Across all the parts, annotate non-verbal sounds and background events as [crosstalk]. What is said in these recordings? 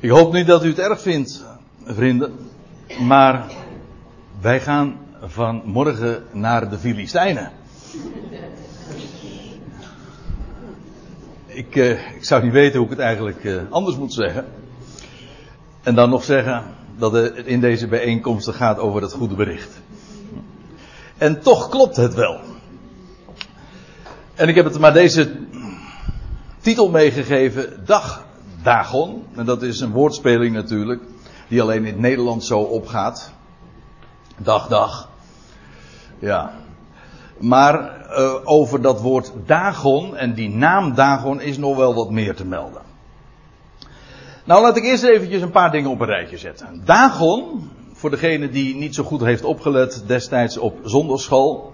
Ik hoop niet dat u het erg vindt, vrienden. Maar wij gaan vanmorgen naar de Filistijnen. Ik, eh, ik zou niet weten hoe ik het eigenlijk eh, anders moet zeggen. En dan nog zeggen dat het in deze bijeenkomsten gaat over het goede bericht. En toch klopt het wel. En ik heb het maar deze titel meegegeven, Dag Dagon. En dat is een woordspeling natuurlijk, die alleen in het zo opgaat. Dag, dag. Ja. Maar uh, over dat woord Dagon en die naam Dagon is nog wel wat meer te melden. Nou, laat ik eerst eventjes een paar dingen op een rijtje zetten. Dagon, voor degene die niet zo goed heeft opgelet destijds op zondagschool.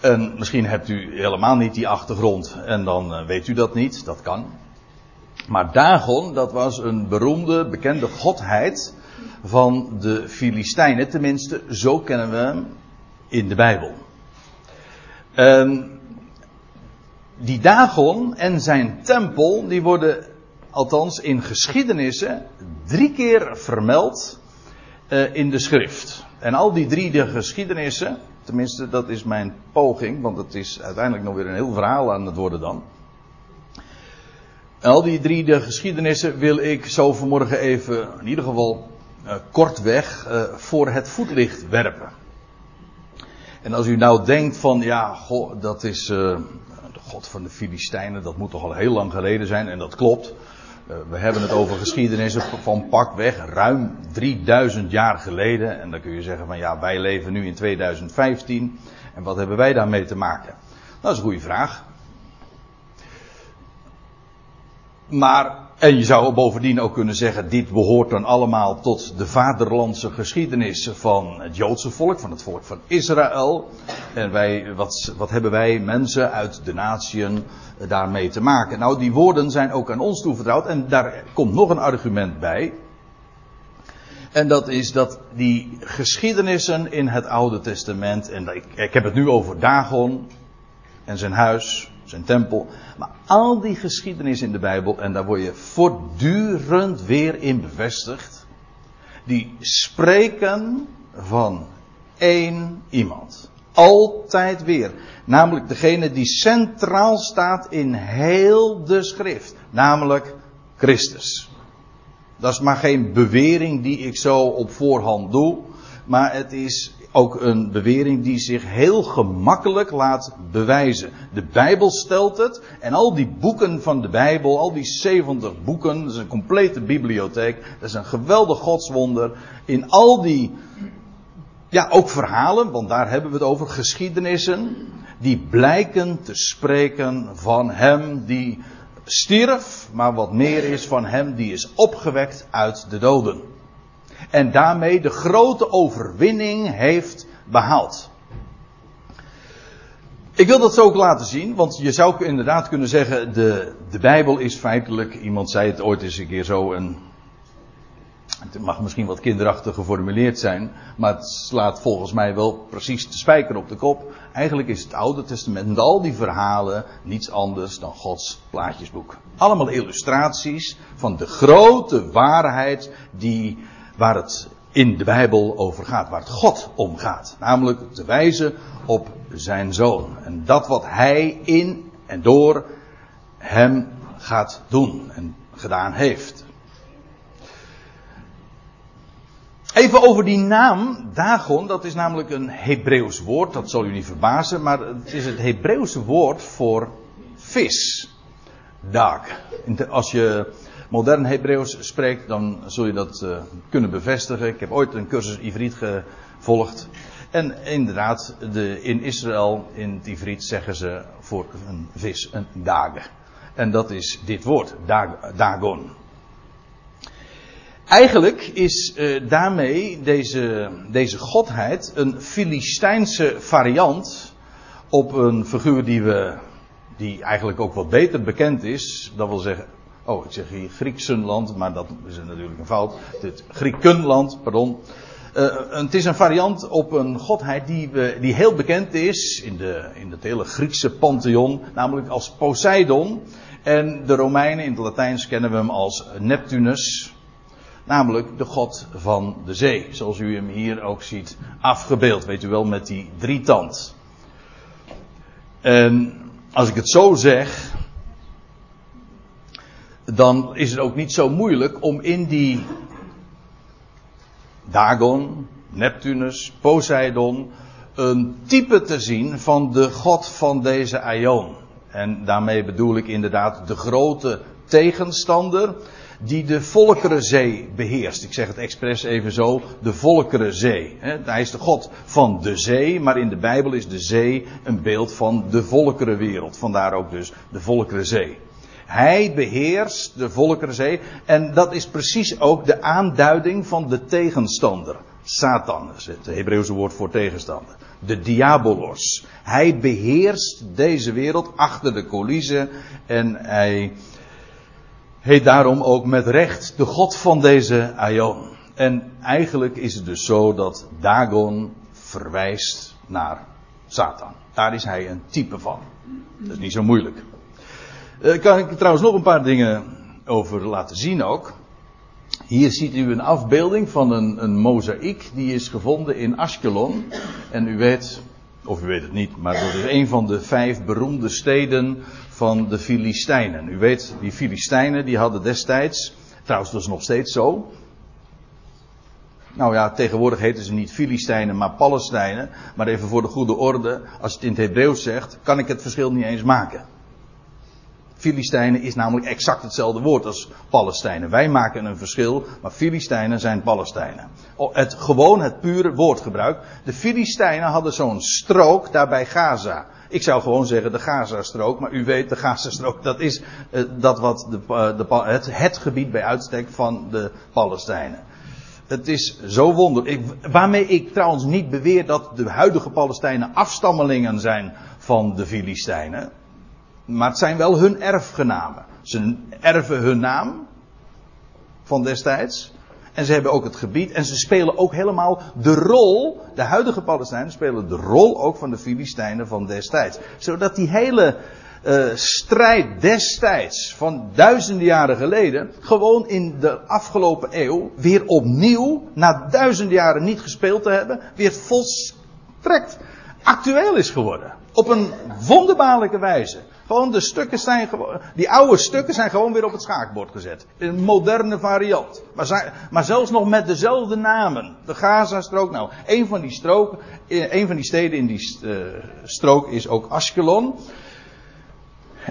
En misschien hebt u helemaal niet die achtergrond en dan uh, weet u dat niet, dat kan. Maar Dagon, dat was een beroemde, bekende godheid van de Filistijnen. Tenminste, zo kennen we hem in de Bijbel. En die Dagon en zijn tempel, die worden althans in geschiedenissen drie keer vermeld uh, in de schrift. En al die drie de geschiedenissen, tenminste dat is mijn poging, want het is uiteindelijk nog weer een heel verhaal aan het worden dan. Al die drie de geschiedenissen wil ik zo vanmorgen even, in ieder geval uh, kortweg, uh, voor het voetlicht werpen. En als u nou denkt van, ja, dat is uh, de God van de Filistijnen, dat moet toch al heel lang geleden zijn, en dat klopt. we hebben het over geschiedenissen van pakweg ruim 3000 jaar geleden. En dan kun je zeggen van, ja, wij leven nu in 2015. En wat hebben wij daarmee te maken? Dat is een goede vraag. Maar, en je zou bovendien ook kunnen zeggen, dit behoort dan allemaal tot de vaderlandse geschiedenis van het Joodse volk, van het volk van Israël. En wij, wat, wat hebben wij mensen uit de natieën daarmee te maken? Nou, die woorden zijn ook aan ons toevertrouwd en daar komt nog een argument bij. En dat is dat die geschiedenissen in het Oude Testament, en ik heb het nu over Dagon en zijn huis, zijn tempel. Maar al die geschiedenis in de Bijbel, en daar word je voortdurend weer in bevestigd, die spreken van één iemand. Altijd weer. Namelijk degene die centraal staat in heel de schrift. Namelijk Christus. Dat is maar geen bewering die ik zo op voorhand doe. Maar het is ook een bewering die zich heel gemakkelijk laat bewijzen. De Bijbel stelt het. En al die boeken van de Bijbel, al die 70 boeken, dat is een complete bibliotheek. Dat is een geweldig godswonder. In al die, ja ook verhalen, want daar hebben we het over, geschiedenissen. Die blijken te spreken van hem die stierf, maar wat meer is van hem die is opgewekt uit de doden en daarmee de grote overwinning heeft behaald. Ik wil dat zo ook laten zien, want je zou inderdaad kunnen zeggen, de, de Bijbel is feitelijk, iemand zei het ooit eens een keer zo, een, het mag misschien wat kinderachtig geformuleerd zijn, maar het slaat volgens mij wel precies de spijker op de kop. Eigenlijk is het Oude Testament met al die verhalen niets anders dan Gods plaatjesboek. Allemaal illustraties van de grote waarheid die waar het in de Bijbel over gaat, waar het God om gaat. Namelijk te wijzen op zijn zoon. En dat wat hij in en door hem gaat doen en gedaan heeft. Even over die naam, Dagon, dat is namelijk een Hebreeuws woord, dat zal u niet verbazen, maar het is het Hebreeuwse woord voor vis. Dag. Als je modern Hebreeuws spreekt, dan zul je dat uh, kunnen bevestigen. Ik heb ooit een cursus Ivriet gevolgd. En inderdaad, de, in Israël, in het Ivriet, zeggen ze voor een vis een dage. En dat is dit woord, dag, dagon. Eigenlijk is uh, daarmee deze, deze godheid een Filistijnse variant op een figuur die we die eigenlijk ook wat beter bekend is. Dat wil zeggen, Oh, ik zeg hier Grieksenland, maar dat is natuurlijk een fout. Het Griekenland, pardon. Uh, het is een variant op een godheid die, die heel bekend is in, de, in het hele Griekse pantheon, namelijk als Poseidon. En de Romeinen in het Latijns kennen we hem als Neptunus. Namelijk de God van de zee. Zoals u hem hier ook ziet afgebeeld. Weet u wel, met die drietand. En als ik het zo zeg. Dan is het ook niet zo moeilijk om in die Dagon, Neptunus, Poseidon. een type te zien van de God van deze Aion. En daarmee bedoel ik inderdaad de grote tegenstander die de Volkerenzee beheerst. Ik zeg het expres even zo, de Volkerenzee. Hij is de God van de zee, maar in de Bijbel is de zee een beeld van de volkerenwereld. Vandaar ook dus de Volkerenzee. Hij beheerst de Volkerenzee en dat is precies ook de aanduiding van de tegenstander. Satan is het Hebreeuwse woord voor tegenstander. De diabolos. Hij beheerst deze wereld achter de coulissen en hij heet daarom ook met recht de God van deze Aion. En eigenlijk is het dus zo dat Dagon verwijst naar Satan. Daar is hij een type van. Dat is niet zo moeilijk. Uh, kan ik trouwens nog een paar dingen over laten zien ook. Hier ziet u een afbeelding van een, een mozaïek die is gevonden in Ashkelon. En u weet, of u weet het niet, maar dat is een van de vijf beroemde steden van de Filistijnen. U weet, die Filistijnen die hadden destijds, trouwens dat is nog steeds zo. Nou ja, tegenwoordig heten ze niet Filistijnen, maar Palestijnen. Maar even voor de goede orde, als het in het Hebreeuws zegt, kan ik het verschil niet eens maken. Filistijnen is namelijk exact hetzelfde woord als Palestijnen. Wij maken een verschil, maar Filistijnen zijn Palestijnen. Het, gewoon het pure woordgebruik. De Filistijnen hadden zo'n strook daar bij Gaza. Ik zou gewoon zeggen de Gaza-strook, maar u weet, de Gaza-strook, dat is uh, dat wat de, uh, de, het, gebied bij uitstek van de Palestijnen. Het is zo wonder. waarmee ik trouwens niet beweer dat de huidige Palestijnen afstammelingen zijn van de Filistijnen. Maar het zijn wel hun erfgenamen. Ze erven hun naam van destijds. En ze hebben ook het gebied. En ze spelen ook helemaal de rol. De huidige Palestijnen spelen de rol ook van de Filistijnen van destijds. Zodat die hele uh, strijd destijds van duizenden jaren geleden. gewoon in de afgelopen eeuw. weer opnieuw. na duizenden jaren niet gespeeld te hebben. weer volstrekt actueel is geworden. Op een wonderbaarlijke wijze. Gewoon de stukken zijn gewoon, die oude stukken zijn gewoon weer op het schaakbord gezet. Een moderne variant. Maar, maar zelfs nog met dezelfde namen. De Gaza-strook. Nou, een van die stroken, eh, een van die steden in die uh, strook is ook Ashkelon.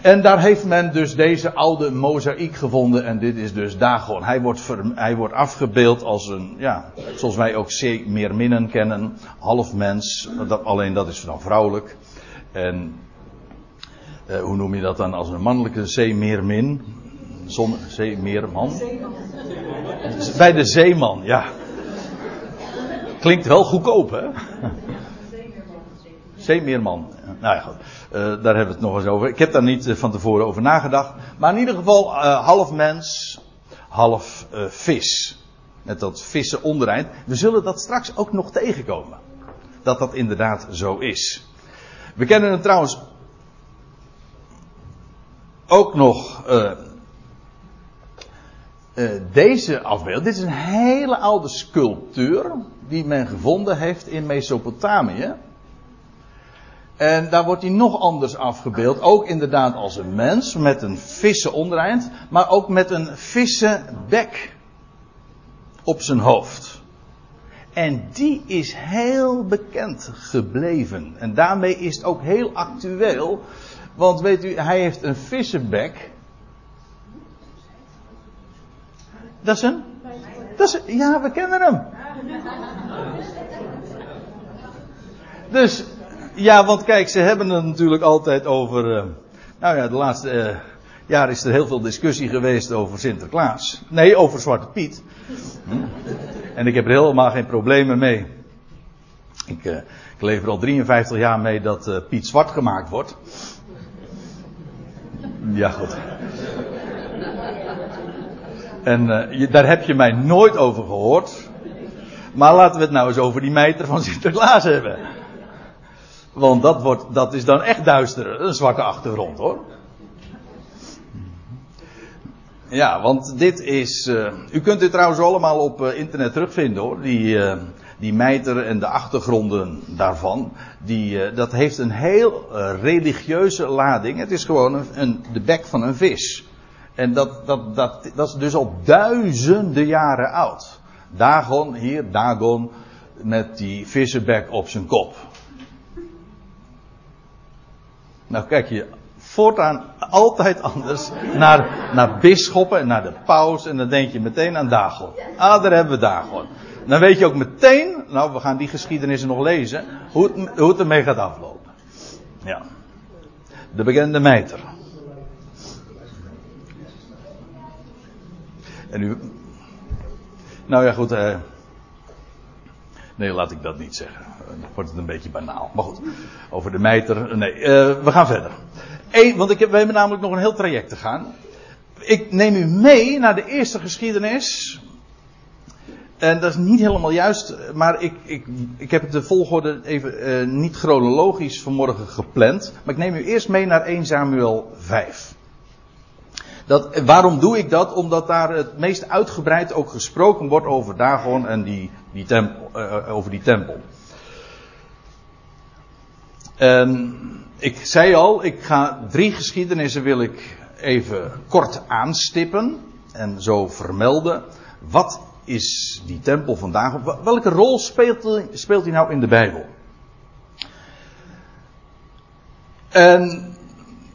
En daar heeft men dus deze oude mozaïek gevonden. En dit is dus Dagon. Hij wordt, hij wordt afgebeeld als een, ja, zoals wij ook C-meerminnen kennen. Half mens. Dat, alleen dat is dan vrouwelijk. En uh, hoe noem je dat dan als een mannelijke zeemeermin? Zon, zeemeerman? Bij de zeeman, ja. Klinkt wel goedkoop, hè? Zeemeerman. Nou ja, goed. Uh, daar hebben we het nog eens over. Ik heb daar niet uh, van tevoren over nagedacht. Maar in ieder geval half mens, half vis. Met dat vissen ondereind. We zullen dat straks ook nog tegenkomen. Dat dat inderdaad zo is. We kennen het trouwens ook nog uh, uh, deze afbeelding. Dit is een hele oude sculptuur die men gevonden heeft in Mesopotamië. En daar wordt hij nog anders afgebeeld. Ook inderdaad als een mens met een vissen ondereind, maar ook met een vissenbek op zijn hoofd. En die is heel bekend gebleven. En daarmee is het ook heel actueel. Want weet u, hij heeft een vissenbek. Dat is een? Dat is, ja, we kennen hem. Dus, ja, want kijk, ze hebben het natuurlijk altijd over. Uh, nou ja, de laatste uh, jaar is er heel veel discussie geweest over Sinterklaas. Nee, over Zwarte Piet. Hm? En ik heb er helemaal geen problemen mee. Ik, uh, ik leef er al 53 jaar mee dat Piet zwart gemaakt wordt. Ja, goed. En uh, daar heb je mij nooit over gehoord. Maar laten we het nou eens over die meter van [laughs] Sinterklaas hebben. Want dat, wordt, dat is dan echt duister. Een zwarte achtergrond hoor. Ja, want dit is. Uh, u kunt dit trouwens allemaal op uh, internet terugvinden hoor. Die, die mijter en de achtergronden daarvan. Die, dat heeft een heel religieuze lading. Het is gewoon een, een, de bek van een vis. En dat, dat, dat, dat is dus al duizenden jaren oud. Dagon, hier, Dagon, met die vissenbek op zijn kop. Nou kijk je voortaan altijd anders naar, naar bisschoppen en naar de paus. En dan denk je meteen aan Dagon. Ah, daar hebben we Dagon. Dan weet je ook meteen, nou we gaan die geschiedenissen nog lezen, hoe het, hoe het ermee gaat aflopen. Ja. De bekende mijter. En u. Nou ja, goed. Eh, nee, laat ik dat niet zeggen. Dan wordt het een beetje banaal. Maar goed. Over de mijter. Nee, uh, we gaan verder. Eén, want ik heb, we hebben namelijk nog een heel traject te gaan. Ik neem u mee naar de eerste geschiedenis. En dat is niet helemaal juist, maar ik, ik, ik heb de volgorde even uh, niet chronologisch vanmorgen gepland. Maar ik neem u eerst mee naar 1 Samuel 5. Dat, waarom doe ik dat? Omdat daar het meest uitgebreid ook gesproken wordt over Dagon en die, die tempel, uh, over die tempel. Ik zei al, ik ga drie geschiedenissen wil ik even kort aanstippen en zo vermelden. Wat is die tempel vandaag? Welke rol speelt, speelt hij nou in de Bijbel? En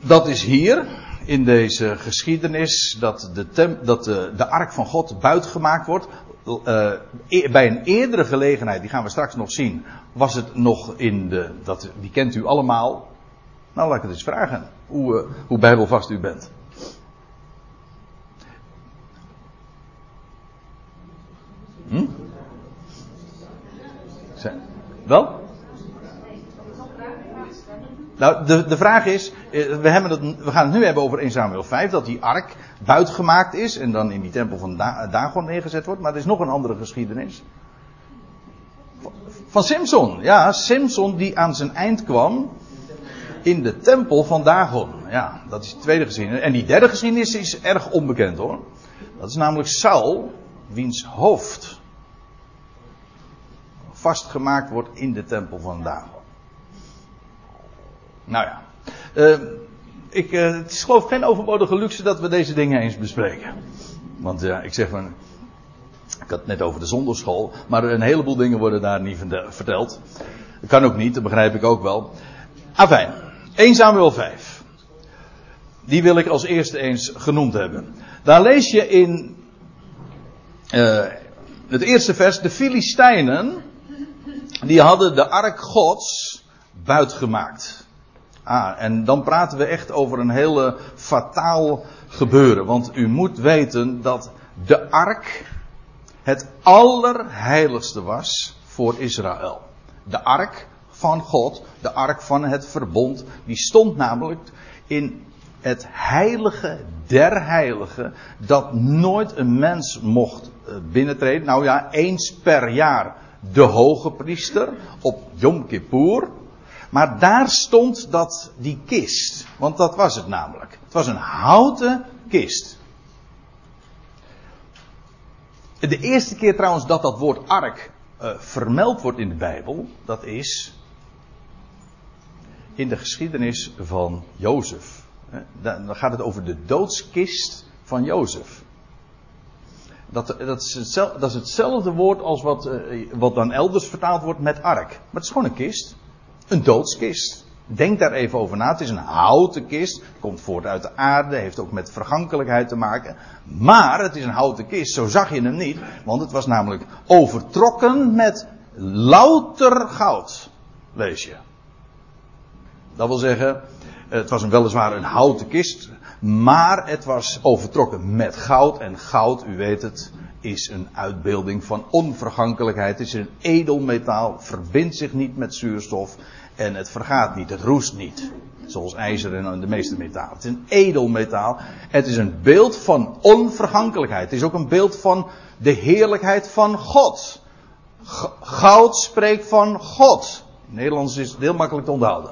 dat is hier, in deze geschiedenis, dat de, dat de, de ark van God buitgemaakt wordt. Uh, bij een eerdere gelegenheid, die gaan we straks nog zien, was het nog in de, dat, die kent u allemaal. Nou, laat ik het eens vragen, hoe, uh, hoe bijbelvast u bent. Hm? Wel? Nou, de, de vraag is, eh, we, hebben het, we gaan het nu hebben over 1 Samuel 5, dat die ark buitgemaakt is en dan in die tempel van Dagon neergezet wordt. Maar er is nog een andere geschiedenis. Van Simpson, ja, Simpson die aan zijn eind kwam in de tempel van Dagon. Ja, dat is de tweede geschiedenis. En die derde geschiedenis is erg onbekend hoor. Dat is namelijk Saul, wiens hoofd vastgemaakt wordt in de tempel van Dagon. Nou ja. Uh, ik, uh, het is geloof ik geen overbodige luxe dat we deze dingen eens bespreken. Want ja, ik zeg van. Ik had het net over de zonderschool. Maar een heleboel dingen worden daar niet verteld. Dat kan ook niet, dat begrijp ik ook wel. Afijn. 1 Samuel 5. Die wil ik als eerste eens genoemd hebben. Daar lees je in uh, het eerste vers. De Filistijnen. Die hadden de ark gods buitgemaakt. Ah, en dan praten we echt over een hele fataal gebeuren. Want u moet weten dat de ark het allerheiligste was voor Israël. De ark van God, de ark van het verbond, die stond namelijk in het heilige der heiligen, dat nooit een mens mocht eh, binnentreden. Nou ja, eens per jaar de hoge priester op Yom Kippur. Maar daar stond dat, die kist. Want dat was het namelijk. Het was een houten kist. De eerste keer trouwens dat dat woord ark uh, vermeld wordt in de Bijbel, dat is in de geschiedenis van Jozef. Dan gaat het over de doodskist van Jozef. Dat, dat, is hetzelfde, dat is hetzelfde woord als wat, uh, wat dan elders vertaald wordt met ark. Maar het is gewoon een kist. Een doodskist. Denk daar even over na. Het is een houten kist. Komt voort uit de aarde. Heeft ook met vergankelijkheid te maken. Maar het is een houten kist. Zo zag je hem niet. Want het was namelijk overtrokken met louter goud. Lees je. Dat wil zeggen. Het was een weliswaar een houten kist. Maar het was overtrokken met goud. En goud, u weet het, is een uitbeelding van onvergankelijkheid. Het is een edelmetaal, verbindt zich niet met zuurstof en het vergaat niet, het roest niet. Zoals ijzer en de meeste metalen. Het is een edelmetaal. Het is een beeld van onvergankelijkheid. Het is ook een beeld van de heerlijkheid van God. Goud spreekt van God. Nederlands is het heel makkelijk te onthouden.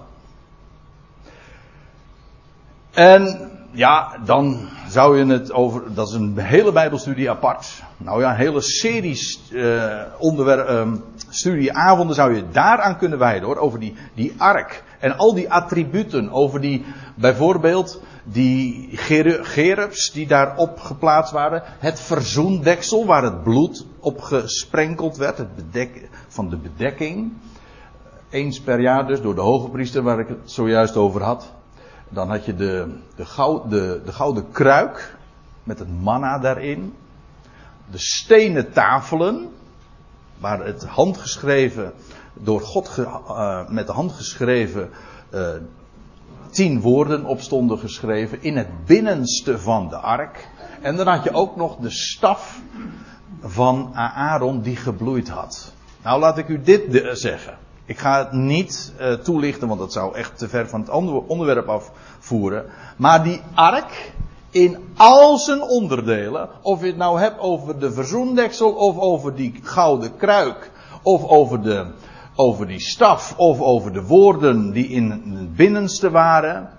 En ja, dan zou je het over, dat is een hele bijbelstudie apart. Nou ja, een hele serie uh, onderwerp, um, studieavonden zou je daaraan kunnen wijden hoor. Over die, die ark. En al die attributen. Over die, bijvoorbeeld, die gerubs die daarop geplaatst waren. Het verzoendeksel waar het bloed op gesprenkeld werd. Het bedek, van de bedekking. Eens per jaar dus door de hoge priester waar ik het zojuist over had. Dan had je de, de, goud, de, de gouden kruik met het manna daarin. De stenen tafelen, waar het handgeschreven, door God ge, uh, met de hand geschreven, uh, tien woorden op stonden geschreven in het binnenste van de ark. En dan had je ook nog de staf van Aaron die gebloeid had. Nou laat ik u dit zeggen. Ik ga het niet uh, toelichten, want dat zou echt te ver van het onderwerp afvoeren. Maar die ark, in al zijn onderdelen, of je het nou hebt over de verzoendeksel, of over die gouden kruik, of over, de, over die staf, of over de woorden die in het binnenste waren,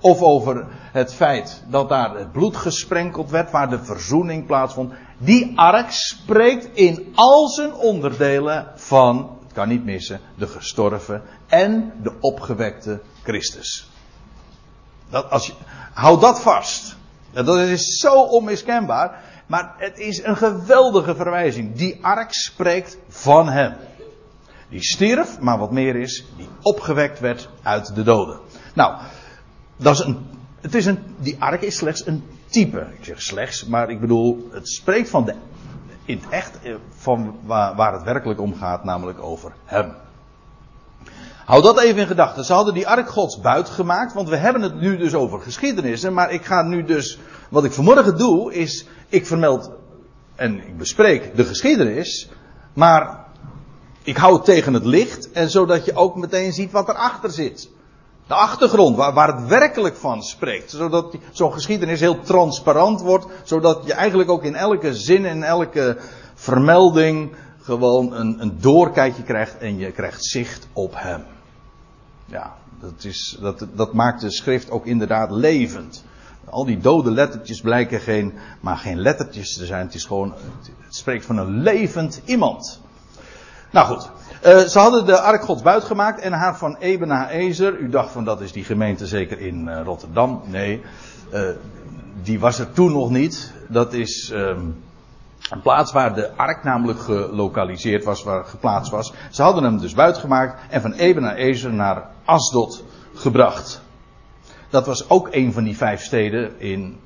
of over het feit dat daar het bloed gesprenkeld werd, waar de verzoening plaatsvond. Die ark spreekt in al zijn onderdelen van kan niet missen, de gestorven en de opgewekte Christus. Dat als je, hou dat vast. Dat is zo onmiskenbaar. Maar het is een geweldige verwijzing. Die ark spreekt van hem. Die stierf, maar wat meer is, die opgewekt werd uit de doden. Nou, dat is een, het is een, die ark is slechts een type. Ik zeg slechts, maar ik bedoel, het spreekt van de in het echt eh, van waar, het werkelijk om gaat, namelijk over hem. Hou dat even in gedachten. Ze hadden die ark gods buiten gemaakt, want we hebben het nu dus over geschiedenissen. Maar ik ga nu dus, wat ik vanmorgen doe, is, ik vermeld en ik bespreek de geschiedenis, maar ik hou het tegen het licht en zodat je ook meteen ziet wat erachter zit. De achtergrond, waar, waar het werkelijk van spreekt. Zodat zo'n geschiedenis heel transparant wordt. Zodat je eigenlijk ook in elke zin en elke vermelding gewoon een, een doorkijkje krijgt en je krijgt zicht op hem. Ja, dat, is, dat, dat maakt de schrift ook inderdaad levend. Al die dode lettertjes blijken geen, maar geen lettertjes te zijn. Het is gewoon, het spreekt van een levend iemand. Nou goed, uh, ze hadden de ark gods buit gemaakt en haar van Eben Ezer. U dacht van dat is die gemeente zeker in uh, Rotterdam. Nee, uh, die was er toen nog niet. Dat is um, een plaats waar de ark namelijk gelokaliseerd was, waar geplaatst was. Ze hadden hem dus buit gemaakt en van Eben Ezer naar Asdod gebracht. Dat was ook een van die vijf steden in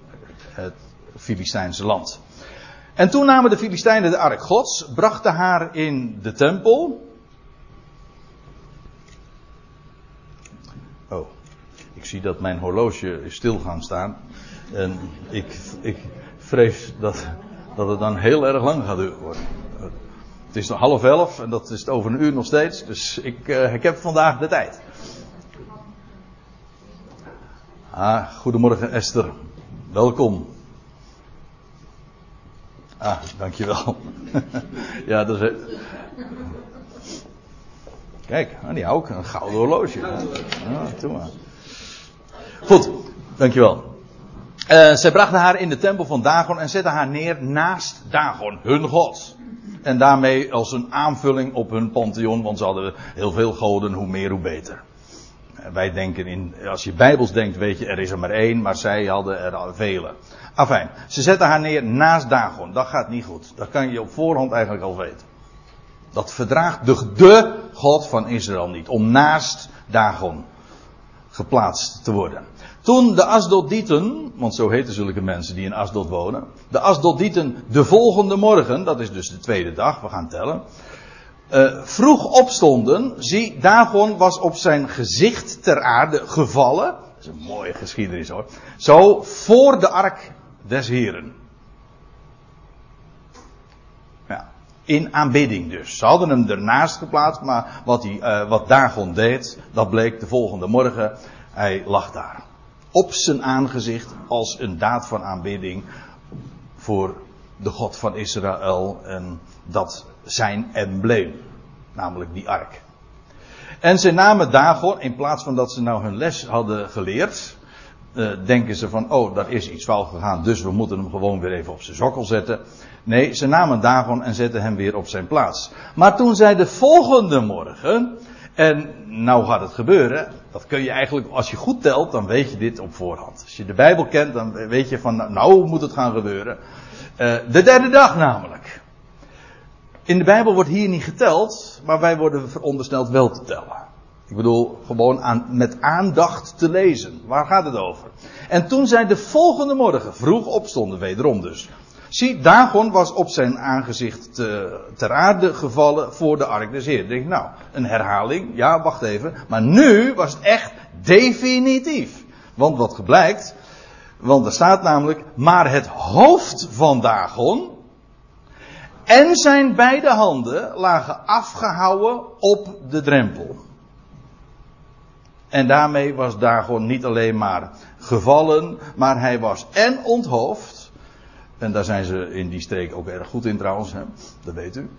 het Filistijnse land. En toen namen de Filistijnen de ark gods, brachten haar in de tempel. Ik zie dat mijn horloge is stil gaan staan. En ik, ik vrees dat, dat het dan heel erg lang gaat worden. Het is nog half elf en dat is het over een uur nog steeds. Dus ik, uh, ik heb vandaag de tijd. Ah, goedemorgen Esther. Welkom. Ah, dankjewel. [laughs] ja, dat is. Kijk, die hou ik. Een gouden horloge. Ah, toe maar. Goed, dankjewel. Uh, zij brachten haar in de tempel van Dagon en zetten haar neer naast Dagon, hun god. En daarmee als een aanvulling op hun pantheon, want ze hadden heel veel goden, hoe meer hoe beter. Wij denken in, als je bijbels denkt, weet je, er is er maar één, maar zij hadden er al vele. Afijn, ze zetten haar neer naast Dagon. Dat gaat niet goed. Dat kan je op voorhand eigenlijk al weten. Dat verdraagt de, de God van Israël niet. Om naast Dagon geplaatst te worden. Toen de Asdodieten, want zo heten zulke mensen die in Asdod wonen. De Asdodieten de volgende morgen, dat is dus de tweede dag, we gaan tellen. Uh, vroeg opstonden, zie, Dagon was op zijn gezicht ter aarde gevallen. Dat is een mooie geschiedenis hoor. Zo voor de ark des Heren. Ja, in aanbidding dus. Ze hadden hem ernaast geplaatst, maar wat, hij, uh, wat Dagon deed, dat bleek de volgende morgen. Hij lag daar. Op zijn aangezicht als een daad van aanbidding voor de God van Israël en dat zijn embleem, namelijk die ark. En ze namen Dagon, in plaats van dat ze nou hun les hadden geleerd, uh, denken ze van, oh, daar is iets fout gegaan, dus we moeten hem gewoon weer even op zijn sokkel zetten. Nee, ze namen Dagon en zetten hem weer op zijn plaats. Maar toen zij de volgende morgen, en nou gaat het gebeuren, dat kun je eigenlijk, als je goed telt, dan weet je dit op voorhand. Als je de Bijbel kent, dan weet je van, nou, moet het gaan gebeuren. Uh, de derde dag namelijk. In de Bijbel wordt hier niet geteld, maar wij worden verondersteld wel te tellen. Ik bedoel, gewoon aan, met aandacht te lezen. Waar gaat het over? En toen zij de volgende morgen vroeg opstonden, wederom dus. Zie, Dagon was op zijn aangezicht te, ter aarde gevallen voor de ark des Heer. Denk, nou, een herhaling. Ja, wacht even. Maar nu was het echt definitief. Want wat geblijkt, want er staat namelijk, maar het hoofd van Dagon en zijn beide handen lagen afgehouden op de drempel. En daarmee was Dagon niet alleen maar gevallen, maar hij was en onthoofd. En daar zijn ze in die streek ook erg goed in trouwens, hè? dat weet u.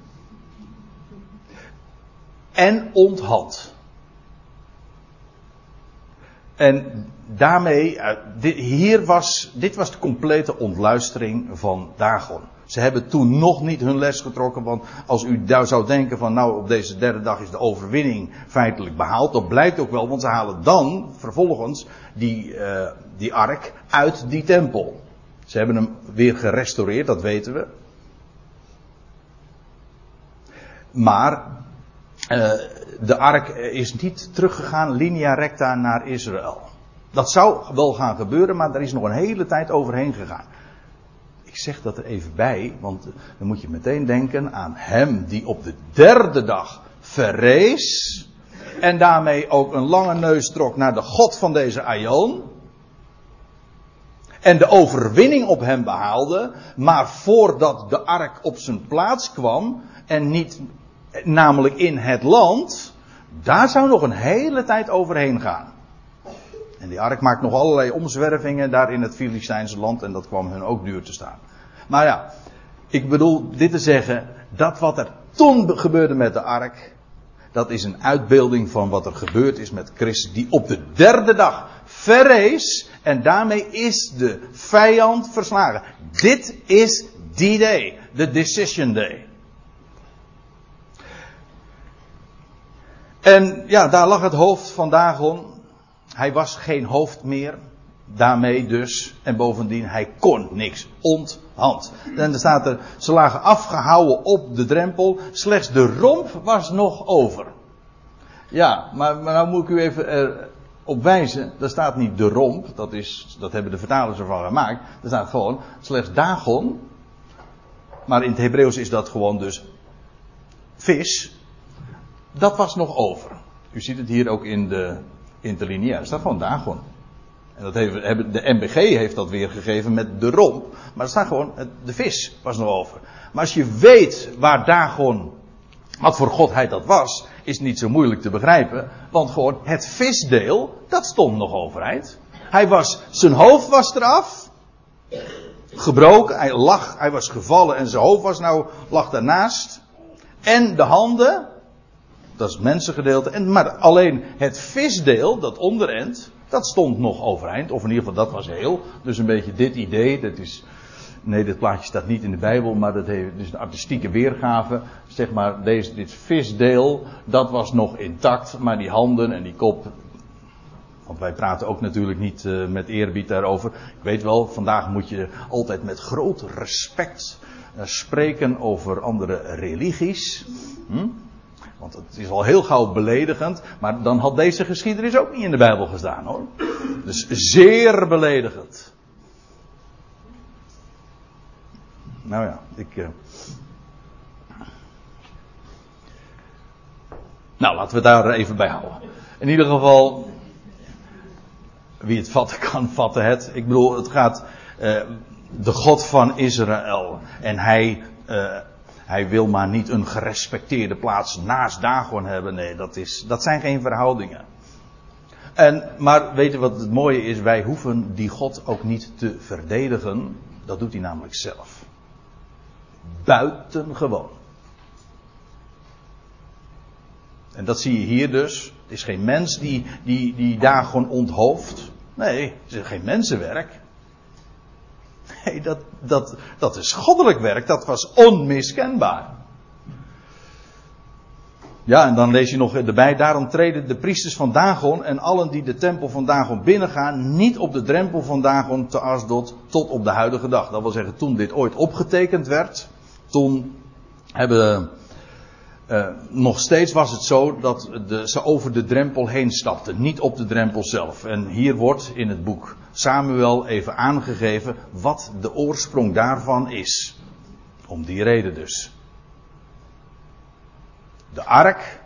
En onthand. En daarmee, eh, hier was, dit was de complete ontluistering van Dagon. Ze hebben toen nog niet hun les getrokken, want als u daar zou denken van nou op deze derde dag is de overwinning feitelijk behaald, dat blijkt ook wel, want ze halen dan vervolgens die, uh, die ark uit die tempel. Ze hebben hem weer gerestaureerd, dat weten we. Maar uh, de ark is niet teruggegaan linea recta naar Israël. Dat zou wel gaan gebeuren, maar daar is nog een hele tijd overheen gegaan. Ik zeg dat er even bij, want dan moet je meteen denken aan hem die op de derde dag verrees. En daarmee ook een lange neus trok naar de God van deze Aion. En de overwinning op hem behaalde. Maar voordat de ark op zijn plaats kwam. En niet namelijk in het land. Daar zou nog een hele tijd overheen gaan. En die ark maakt nog allerlei omzwervingen daar in het Filistijnse land en dat kwam hun ook duur te staan. Maar ja, ik bedoel dit te zeggen, dat wat er toen gebeurde met de ark, dat is een uitbeelding van wat er gebeurd is met Christus, die op de derde dag verrees en daarmee is de vijand verslagen. Dit is die day, de decision day. En ja, daar lag het hoofd van Dagon hij was geen hoofd meer. Daarmee dus. En bovendien, hij kon niks. Onthand. En er staat er, ze lagen afgehouden op de drempel. Slechts de romp was nog over. Ja, maar, maar nou moet ik u even erop wijzen. Daar staat niet de romp. Dat, is, dat hebben de vertalers ervan gemaakt. Er staat gewoon slechts Dagon. Maar in het Hebreeuws is dat gewoon dus vis. Dat was nog over. U ziet het hier ook in de interlineair. Er staat gewoon Dagon. En dat heeft, de MBG heeft dat weergegeven met de romp. Maar er staat gewoon, de vis was nog over. Maar als je weet waar Dagon, wat voor godheid dat was, is niet zo moeilijk te begrijpen. Want gewoon het visdeel, dat stond nog overeind. Hij was, zijn hoofd was eraf. Gebroken, hij lag, hij was gevallen en zijn hoofd was nou, lag daarnaast. En de handen, dat is het mensengedeelte. En, maar alleen het visdeel, dat onderend, dat stond nog overeind. Of in ieder geval, dat was heel. Dus een beetje dit idee, dat is... Nee, dit plaatje staat niet in de Bijbel, maar dat heeft, dus een artistieke weergave. Zeg maar, deze, dit visdeel, dat was nog intact, maar die handen en die kop. Want wij praten ook natuurlijk niet uh, met eerbied daarover. Ik weet wel, vandaag moet je altijd met groot respect uh, spreken over andere religies. Hm? Want het is al heel gauw beledigend. Maar dan had deze geschiedenis ook niet in de Bijbel gestaan hoor. Dus zeer beledigend. Nou ja, ik. Uh... Nou, laten we daar even bij houden. In ieder geval. Wie het vatten [laughs] kan, vatten het. Ik bedoel, het gaat. Uh, de God van Israël. En hij. Uh, hij wil maar niet een gerespecteerde plaats naast Dagon hebben. Nee, dat, is, dat zijn geen verhoudingen. En, maar weet je wat het mooie is? Wij hoeven die God ook niet te verdedigen. Dat doet hij namelijk zelf. Buitengewoon. En dat zie je hier dus. Het is geen mens die, die, die Dagon onthoofd. Nee, het is geen mensenwerk. Nee, dat, dat, dat is goddelijk werk. Dat was onmiskenbaar. Ja, en dan lees je nog erbij. Daarom treden de priesters van Dagon en allen die de tempel van Dagon binnengaan. niet op de drempel van Dagon te Asdod. tot op de huidige dag. Dat wil zeggen, toen dit ooit opgetekend werd. toen hebben uh, nog steeds was het zo dat de, ze over de drempel heen stapten, niet op de drempel zelf. En hier wordt in het boek Samuel even aangegeven wat de oorsprong daarvan is. Om die reden dus. De ark,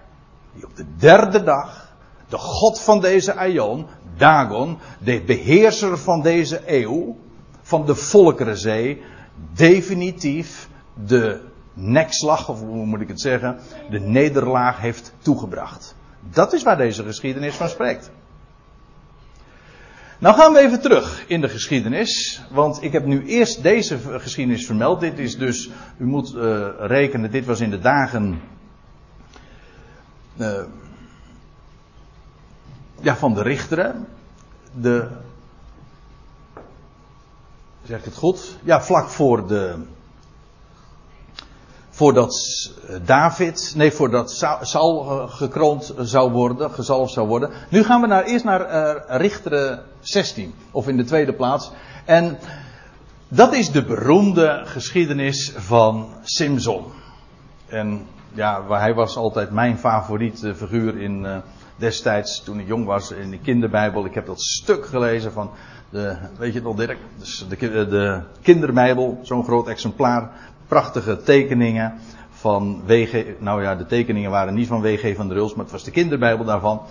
die op de derde dag, de god van deze aion, Dagon, de beheerser van deze eeuw, van de Volkerenzee, definitief de nekslag, of hoe moet ik het zeggen, de nederlaag heeft toegebracht. Dat is waar deze geschiedenis van spreekt. Nou gaan we even terug in de geschiedenis, want ik heb nu eerst deze geschiedenis vermeld. Dit is dus, u moet uh, rekenen, dit was in de dagen uh, ja, van de richteren. De, zeg ik het goed? Ja, vlak voor de, voordat David, nee, voordat Saul gekroond zou worden, gezalfd zou worden. Nu gaan we naar, eerst naar uh, Richteren 16, of in de tweede plaats. En dat is de beroemde geschiedenis van Simson. En ja, hij was altijd mijn favoriete figuur in uh, destijds, toen ik jong was, in de kinderbijbel. Ik heb dat stuk gelezen van de, weet je het nog Dirk? Dus de, de kinderbijbel, zo'n groot exemplaar prachtige tekeningen van WG. Nou ja, de tekeningen waren niet van WG van der Ruls, maar het was de kinderbijbel daarvan.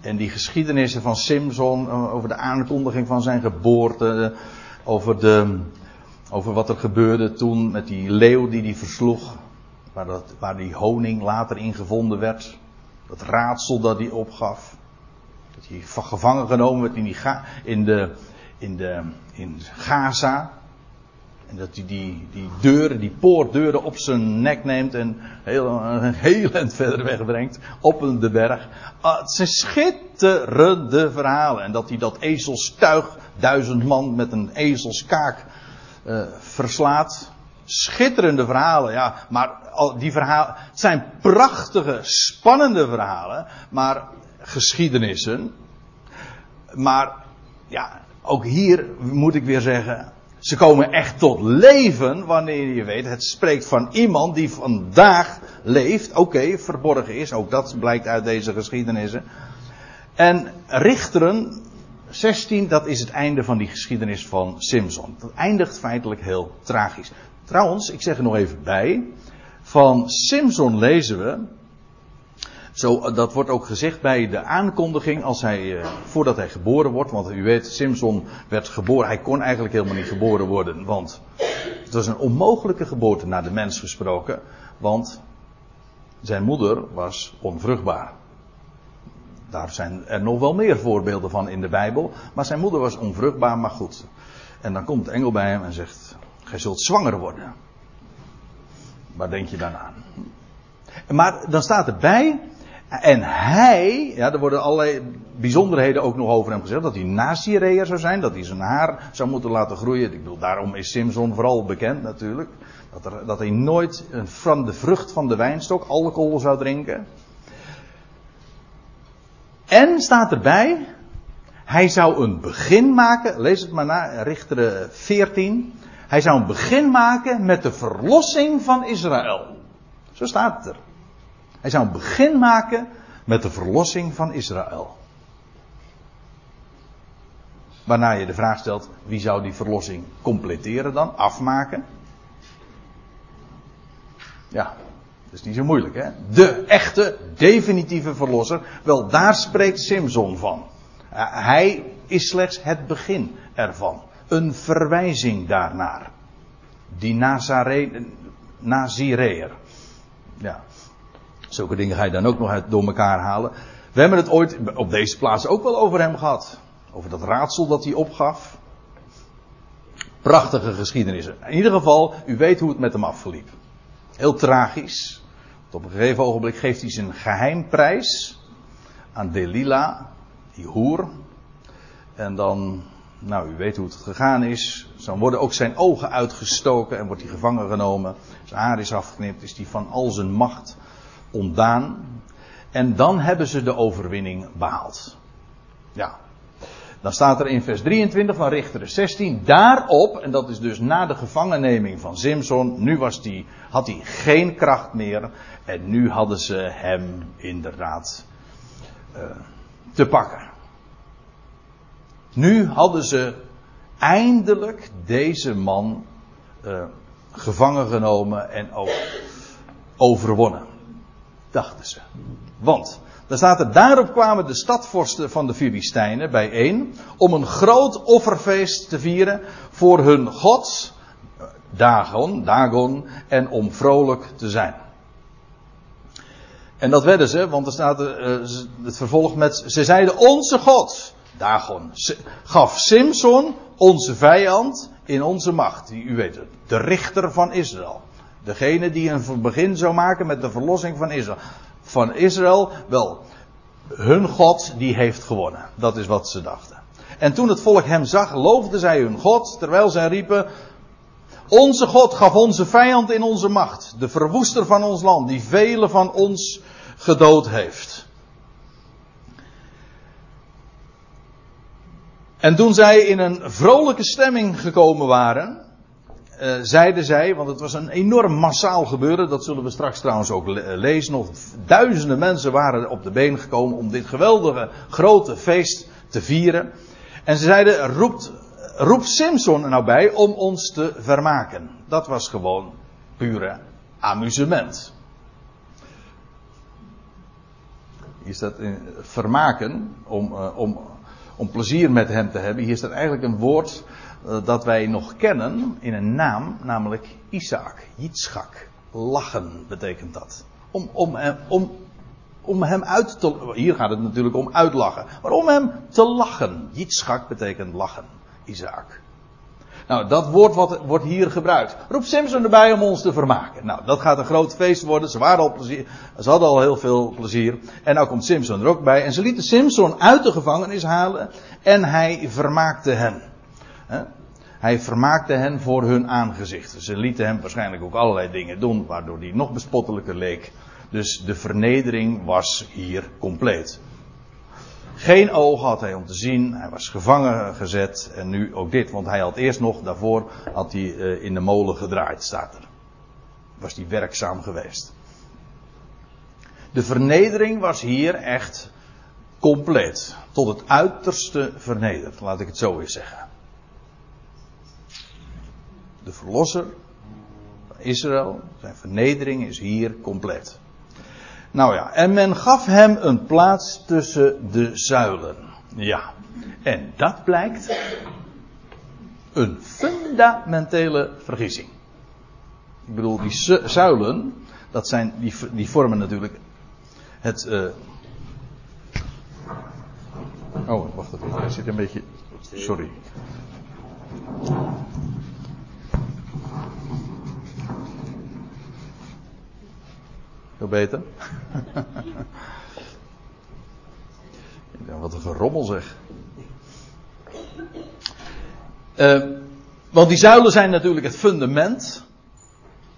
En die geschiedenissen van Simson eh, over de aankondiging van zijn geboorte, over, de, over wat er gebeurde toen met die leeuw die hij versloeg, waar, dat, waar die honing later in gevonden werd, dat raadsel dat hij opgaf, dat hij gevangen genomen werd in, die in, de, in, de, in Gaza, en dat hij die, die deuren, die poortdeuren op zijn nek neemt en heel, een heel eind verder wegbrengt op de berg. Ah, het zijn schitterende verhalen. En dat hij dat ezelstuig, duizend man met een ezelskaak uh, verslaat. Schitterende verhalen, ja. Maar die verhalen, het zijn prachtige, spannende verhalen. Maar geschiedenissen. Maar ja, ook hier moet ik weer zeggen, ze komen echt tot leven wanneer je weet, het spreekt van iemand die vandaag leeft. Oké, verborgen is, ook dat blijkt uit deze geschiedenissen. En Richteren 16, dat is het einde van die geschiedenis van Simson. Dat eindigt feitelijk heel tragisch. Trouwens, ik zeg er nog even bij. Van Simson lezen we zo, dat wordt ook gezegd bij de aankondiging als hij, eh, voordat hij geboren wordt. Want u weet, Simpson werd geboren. Hij kon eigenlijk helemaal niet geboren worden. Want het was een onmogelijke geboorte naar de mens gesproken. Want zijn moeder was onvruchtbaar. Daar zijn er nog wel meer voorbeelden van in de Bijbel. Maar zijn moeder was onvruchtbaar, maar goed. En dan komt de engel bij hem en zegt: Gij zult zwanger worden. Waar denk je dan? Maar dan staat erbij en hij, ja, er worden allerlei bijzonderheden ook nog over hem gezegd. Dat hij Nazireër zou zijn, dat hij zijn haar zou moeten laten groeien. Ik bedoel, daarom is Simson vooral bekend natuurlijk. Dat, er, dat hij nooit van de vrucht van de wijnstok alcohol zou drinken. En staat erbij, hij zou een begin maken, lees het maar na, Richter 14. Hij zou een begin maken met de verlossing van Israël. Zo staat het er. Hij zou een begin maken met de verlossing van Israël. Waarna je de vraag stelt, wie zou die verlossing completeren dan, afmaken? Ja, dat is niet zo moeilijk hè. De echte, definitieve verlosser, wel daar spreekt Simson van. Hij is slechts het begin ervan. Een verwijzing daarnaar. Die Nazireer. Ja. Zulke dingen ga je dan ook nog door elkaar halen. We hebben het ooit op deze plaats ook wel over hem gehad. Over dat raadsel dat hij opgaf. Prachtige geschiedenissen. In ieder geval, u weet hoe het met hem afliep. Heel tragisch. op een gegeven ogenblik geeft hij zijn geheimprijs aan Delila, die hoer. En dan, nou u weet hoe het gegaan is. Dan worden ook zijn ogen uitgestoken en wordt hij gevangen genomen. Zijn haar is afgeknipt, is hij van al zijn macht ontdaan. En dan hebben ze de overwinning behaald. Ja. Dan staat er in vers 23 van Richter 16. Daarop, en dat is dus na de gevangenneming van Simson. Nu was had hij geen kracht meer. En nu hadden ze hem inderdaad uh, te pakken. Nu hadden ze eindelijk deze man uh, gevangen genomen en ook overwonnen. Dachten ze. Want, staat daarop kwamen de stadvorsten van de Filistijnen bijeen om een groot offerfeest te vieren voor hun god, Dagon, Dagon, en om vrolijk te zijn. En dat werden ze, want er staat uh, het vervolg met, ze zeiden onze god, Dagon, gaf Simson, onze vijand, in onze macht. U weet het, de richter van Israël. Degene die een begin zou maken met de verlossing van Israël. Van Israël, wel, hun God die heeft gewonnen. Dat is wat ze dachten. En toen het volk hem zag, loofden zij hun God, terwijl zij riepen, onze God gaf onze vijand in onze macht, de verwoester van ons land, die velen van ons gedood heeft. En toen zij in een vrolijke stemming gekomen waren, uh, zeiden zij, want het was een enorm massaal gebeuren, dat zullen we straks trouwens ook lezen, nog duizenden mensen waren op de been gekomen om dit geweldige grote feest te vieren. En ze zeiden, roept, roep Simpson er nou bij om ons te vermaken. Dat was gewoon pure amusement. Hier staat in vermaken, om, om, om plezier met hem te hebben. Hier staat eigenlijk een woord uh, dat wij nog kennen in een naam, namelijk Isaac, Yitzchak. Lachen betekent dat. Om, om, om, om hem uit te. Hier gaat het natuurlijk om uitlachen. Maar om hem te lachen. Yitzchak betekent lachen. Isaac. Nou, dat woord wat, wordt hier gebruikt. Roep Simpson erbij om ons te vermaken. Nou, dat gaat een groot feest worden. Ze, waren al plezier, ze hadden al heel veel plezier. En nou komt Simpson er ook bij. En ze lieten Simpson uit de gevangenis halen. En hij vermaakte hen. Hij vermaakte hen voor hun aangezicht. Ze lieten hem waarschijnlijk ook allerlei dingen doen, waardoor hij nog bespottelijker leek. Dus de vernedering was hier compleet. Geen ogen had hij om te zien. Hij was gevangen gezet. En nu ook dit. Want hij had eerst nog, daarvoor had hij uh, in de molen gedraaid, staat er. Was hij werkzaam geweest. De vernedering was hier echt compleet. Tot het uiterste vernederd. Laat ik het zo eens zeggen. De verlosser van Israël, zijn vernedering is hier compleet. Nou ja, en men gaf hem een plaats tussen de zuilen. Ja, en dat blijkt een fundamentele vergissing. Ik bedoel, die zuilen, dat zijn, die, die vormen natuurlijk het. Uh... Oh, wacht even, hij zit een beetje. Sorry. Beter. [laughs] wat een gerommel zeg. Uh, want die zuilen zijn natuurlijk het fundament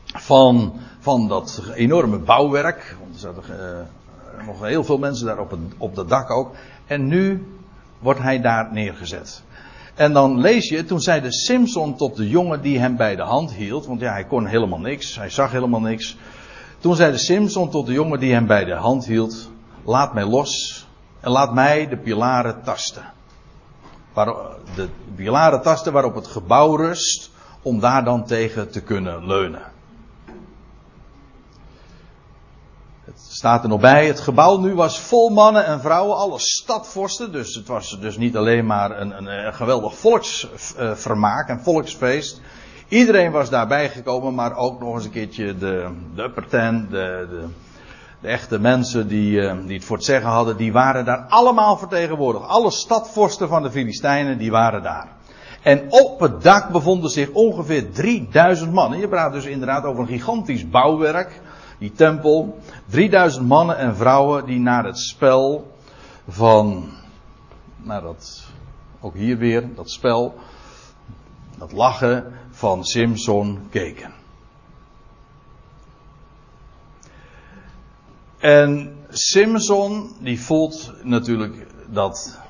van, van dat enorme bouwwerk. Want er zaten uh, nog heel veel mensen daar op, op dat dak ook. En nu wordt hij daar neergezet. En dan lees je, toen zei de Simpson tot de jongen die hem bij de hand hield, want ja, hij kon helemaal niks, hij zag helemaal niks. Toen zei de Simson tot de jongen die hem bij de hand hield: Laat mij los en laat mij de pilaren tasten. De pilaren tasten waarop het gebouw rust, om daar dan tegen te kunnen leunen. Het staat er nog bij, het gebouw nu was vol mannen en vrouwen, alle stadvorsten. Dus het was dus niet alleen maar een, een, geweldig volksvermaak, een volksfeest. Iedereen was daarbij gekomen, maar ook nog eens een keertje de, de upper ten, de, de, de, echte mensen die, uh, die het voor het zeggen hadden, die waren daar allemaal vertegenwoordigd. Alle stadvorsten van de Filistijnen, die waren daar. En op het dak bevonden zich ongeveer 3000 mannen. Je praat dus inderdaad over een gigantisch bouwwerk, die tempel. 3000 mannen en vrouwen die naar het spel van, naar dat ook hier weer dat spel, dat lachen van Simson keken. En Simson die voelt natuurlijk dat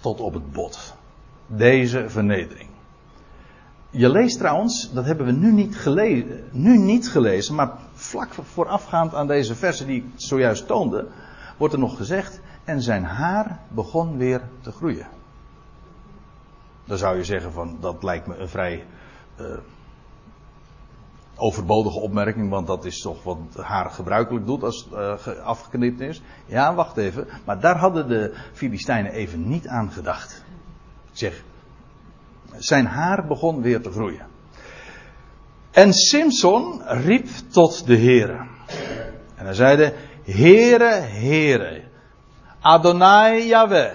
tot op het bot. Deze vernedering. Je leest trouwens, dat hebben we nu niet gelezen, nu niet gelezen, maar vlak voorafgaand aan deze versen die ik zojuist toonde, wordt er nog gezegd, en zijn haar begon weer te groeien. Dan zou je zeggen van, dat lijkt me een vrij uh, overbodige opmerking, want dat is toch wat haar gebruikelijk doet als het uh, afgeknipt is. Ja, wacht even, maar daar hadden de Filistijnen even niet aan gedacht. Zeg, zijn haar begon weer te groeien. En Simson riep tot de Heere. En hij zeide, Heere, Heere, Adonai Yahweh.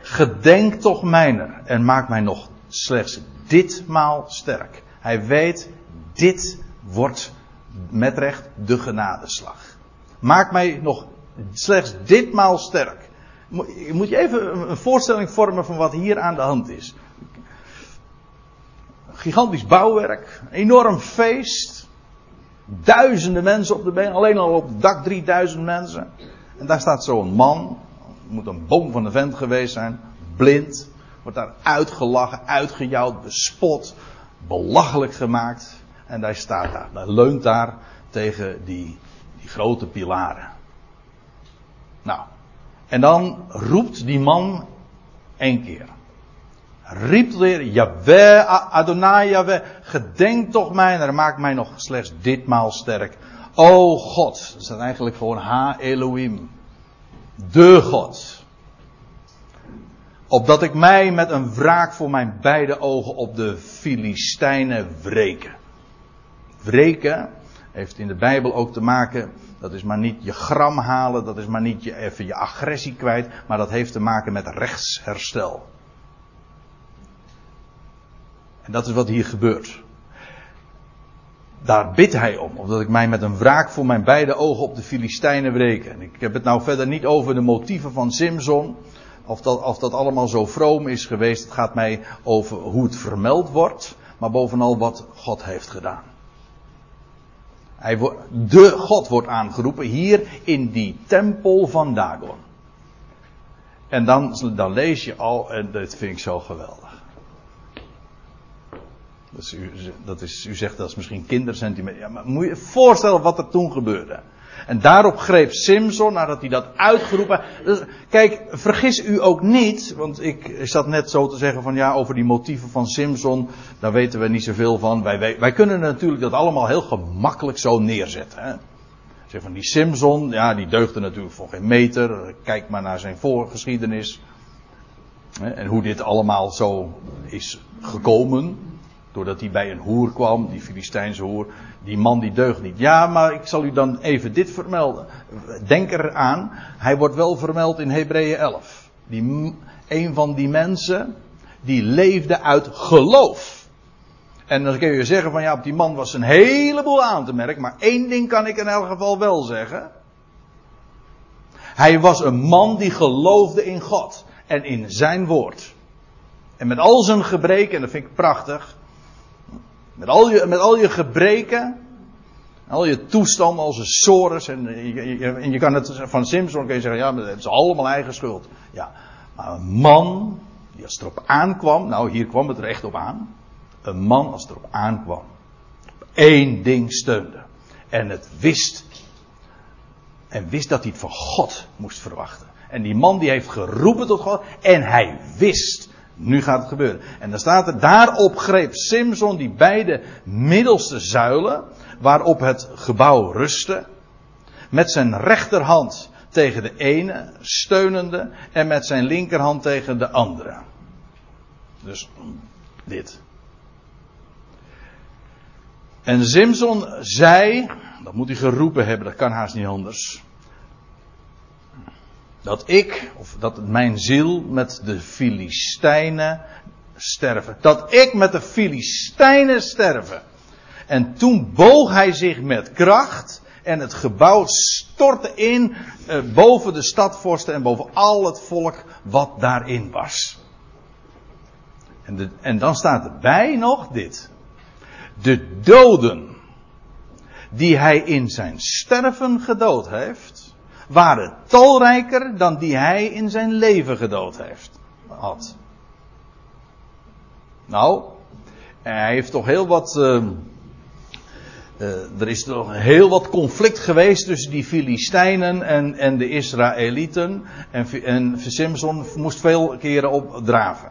Gedenk toch mijner en maak mij nog slechts ditmaal sterk. Hij weet, dit wordt met recht de genadeslag. Maak mij nog slechts ditmaal sterk. Moet je even een voorstelling vormen van wat hier aan de hand is. Gigantisch bouwwerk, enorm feest. Duizenden mensen op de been, alleen al op het dak 3000 mensen. En daar staat zo'n man, moet een boom van de vent geweest zijn, blind, wordt daar uitgelachen, uitgejouwd, bespot, belachelijk gemaakt. En hij staat daar, hij leunt daar tegen die, die grote pilaren. Nou, en dan roept die man één keer. Riep weer, Jaweh, Adonai Jaweh, gedenk toch mij en maak mij nog slechts ditmaal sterk. O God, dat staat eigenlijk gewoon Ha Elohim. De God. Opdat ik mij met een wraak voor mijn beide ogen op de Filistijnen wreken. Wreken heeft in de Bijbel ook te maken dat is maar niet je gram halen, dat is maar niet je, even je agressie kwijt, maar dat heeft te maken met rechtsherstel. En dat is wat hier gebeurt. Daar bidt hij om, omdat ik mij met een wraak voor mijn beide ogen op de Filistijnen wreken. ik heb het nou verder niet over de motieven van Simson, of dat, of dat allemaal zo vroom is geweest. Het gaat mij over hoe het vermeld wordt, maar bovenal wat God heeft gedaan. Hij wordt, de God wordt aangeroepen hier in die tempel van Dagon. En dan, dan lees je al, en dat vind ik zo geweldig. Dat is, u, dat is, u zegt dat is misschien kindersentiment. Ja, maar moet je je voorstellen wat er toen gebeurde. En daarop greep Simson, nadat hij dat uitgeroepen. Dus, kijk, vergis u ook niet, want ik zat net zo te zeggen van ja, over die motieven van Simson, daar weten we niet zoveel van. Wij, wij, kunnen natuurlijk dat allemaal heel gemakkelijk zo neerzetten. Hè? Zeg van die Simson, ja, die deugde natuurlijk voor geen meter. Kijk maar naar zijn voorgeschiedenis. En hoe dit allemaal zo is gekomen. Doordat hij bij een hoer kwam, die Filistijnse hoer. Die man die deugt niet. Ja, maar ik zal u dan even dit vermelden. Denk eraan, hij wordt wel vermeld in Hebreeën 11. Die, een van die mensen, die leefde uit geloof. En dan kun je zeggen van ja, op die man was een heleboel aan te merken. Maar één ding kan ik in elk geval wel zeggen. Hij was een man die geloofde in God en in zijn woord. En met al zijn gebreken, en dat vind ik prachtig. Met al je, met al je gebreken. Al je toestanden als een sores. En je, en je kan het van Simpson kun je zeggen, ja, het is allemaal eigen schuld. Ja, maar een man die als het erop aankwam, nou hier kwam het er echt op aan. Een man als het erop aankwam, op één ding steunde. En het wist. En wist dat hij het van God moest verwachten. En die man die heeft geroepen tot God. En hij wist nu gaat het gebeuren. En dan staat er, daarop greep Simson die beide middelste zuilen, waarop het gebouw rustte, met zijn rechterhand tegen de ene, steunende, en met zijn linkerhand tegen de andere. Dus dit. En Simson zei, dat moet hij geroepen hebben, dat kan haast niet anders. Dat ik, of dat mijn ziel met de Filistijnen sterven. Dat ik met de Filistijnen sterven. En toen boog hij zich met kracht en het gebouw stortte in eh, boven de stadvorsten en boven al het volk wat daarin was. En, en dan staat erbij nog dit. De doden die hij in zijn sterven gedood heeft, waren talrijker dan die hij in zijn leven gedood heeft. Had. Nou, hij heeft toch heel wat. Uh, uh, er is toch heel wat conflict geweest tussen die Filistijnen en, en de Israëlieten. En, en Simpson moest veel keren opdraven.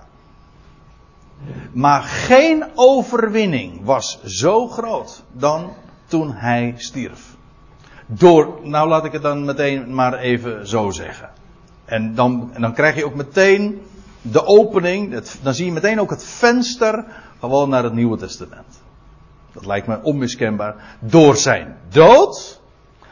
Maar geen overwinning was zo groot dan toen hij stierf. Door, nou laat ik het dan meteen maar even zo zeggen. En dan, en dan krijg je ook meteen de opening, dan zie je meteen ook het venster gewoon naar het Nieuwe Testament. Dat lijkt me onmiskenbaar. Door zijn dood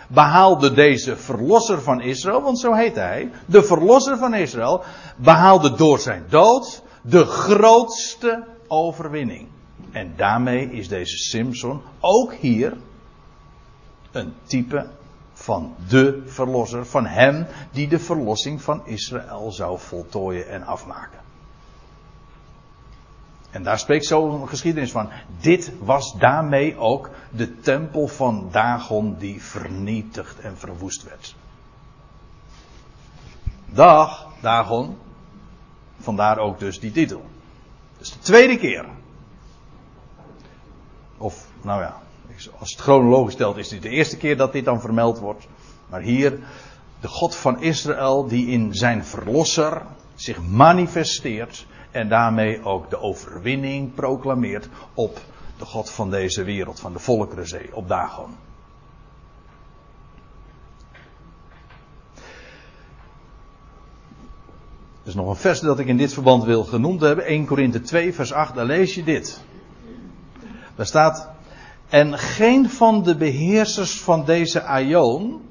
behaalde deze verlosser van Israël, want zo heet hij, de verlosser van Israël, behaalde door zijn dood de grootste overwinning. En daarmee is deze Simpson ook hier een type van de verlosser, van hem die de verlossing van Israël zou voltooien en afmaken. En daar spreekt zo'n geschiedenis van. Dit was daarmee ook de tempel van Dagon die vernietigd en verwoest werd. Dag, Dagon. Vandaar ook dus die titel. Dus de tweede keer. Of, nou ja, als het chronologisch stelt, is dit de eerste keer dat dit dan vermeld wordt. Maar hier, de God van Israël, die in zijn verlosser zich manifesteert. En daarmee ook de overwinning proclameert op de God van deze wereld, van de Volkerenzee, op Dagon. Er is nog een vers dat ik in dit verband wil genoemd hebben. 1 Korinthe 2, vers 8. Daar lees je dit. Daar staat. En geen van de beheersers van deze aion.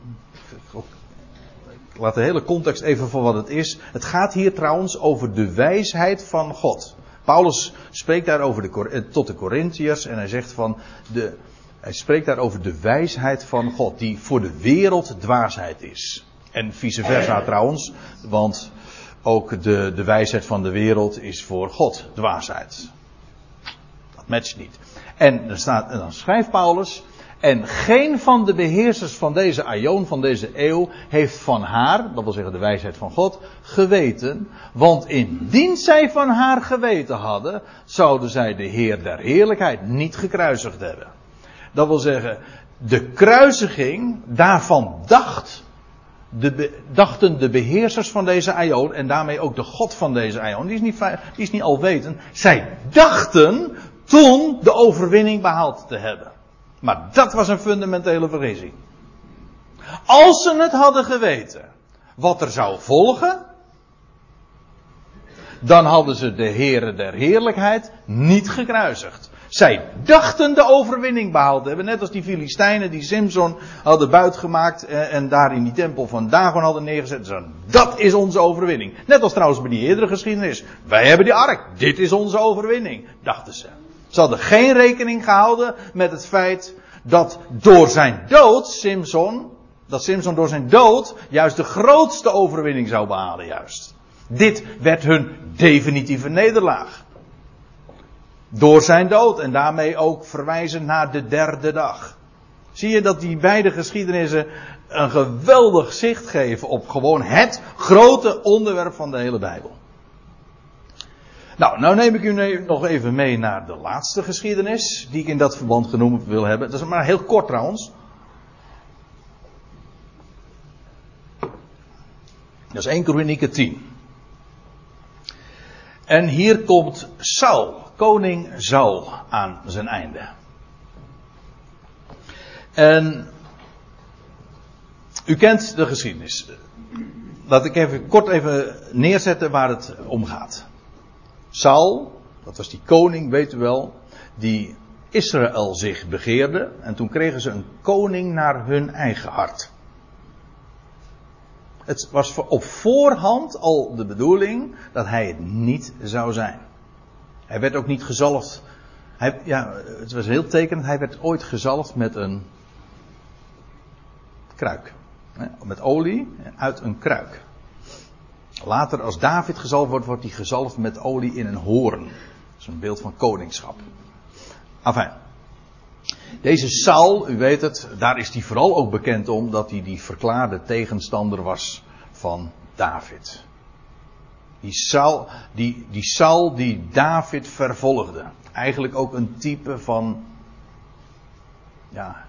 Ik laat de hele context even voor wat het is. Het gaat hier trouwens over de wijsheid van God. Paulus spreekt daar over de, eh, tot de Corinthiërs en hij zegt van. De, hij spreekt daar over de wijsheid van God, die voor de wereld dwaasheid is. En vice versa trouwens, want ook de, de wijsheid van de wereld is voor God dwaasheid. Dat matcht niet. En, staat, dan schrijft Paulus. En geen van de beheersers van deze aion, van deze eeuw, heeft van haar, dat wil zeggen de wijsheid van God, geweten. Want indien zij van haar geweten hadden, zouden zij de Heer der Heerlijkheid niet gekruisigd hebben. Dat wil zeggen, de kruisiging, daarvan dacht de, dachten de beheersers van deze Aion, en daarmee ook de God van deze Aion, die is niet, die is niet zij dachten toen de overwinning behaald te hebben. Maar dat was een fundamentele vergissing. Als ze het hadden geweten wat er zou volgen, dan hadden ze de Here der Heerlijkheid niet gekruisigd. Zij dachten de overwinning behaald te hebben. Net als die Filistijnen die Simson hadden buitgemaakt en, en daar in die tempel van Dagon hadden neergezet. dat is onze overwinning. Net als trouwens bij die eerdere geschiedenis. Wij hebben die ark. Dit is onze overwinning. Dachten ze. Ze hadden geen rekening gehouden met het feit dat door zijn dood Simson, dat Simson door zijn dood juist de grootste overwinning zou behalen juist. Dit werd hun definitieve nederlaag. Door zijn dood en daarmee ook verwijzen naar de derde dag. Zie je dat die beide geschiedenissen een geweldig zicht geven op gewoon het grote onderwerp van de hele Bijbel. Nou, nou neem ik u nog even mee naar de laatste geschiedenis die ik in dat verband genoemd wil hebben. Dat is maar heel kort trouwens. Dat is 1 Kronieken 10. En hier komt Saul koning Saul aan zijn einde. En u kent de geschiedenis. Laat ik even kort even neerzetten waar het om gaat. Saul, dat was die koning, weet u wel, die Israël zich begeerde. En toen kregen ze een koning naar hun eigen hart. Het was op voorhand al de bedoeling dat hij het niet zou zijn. Hij werd ook niet gezalfd. Hij, ja, het was heel tekenend. Hij werd ooit gezalfd met een. Kruik. Met olie uit een kruik. Later, als David gezalfd wordt, wordt hij gezalfd met olie in een hoorn. Dat is een beeld van koningschap. Enfin. Deze Saul, u weet het, daar is hij vooral ook bekend om dat hij die verklaarde tegenstander was van David. Die Saul, die, die Saul die David vervolgde. Eigenlijk ook een type van. Ja.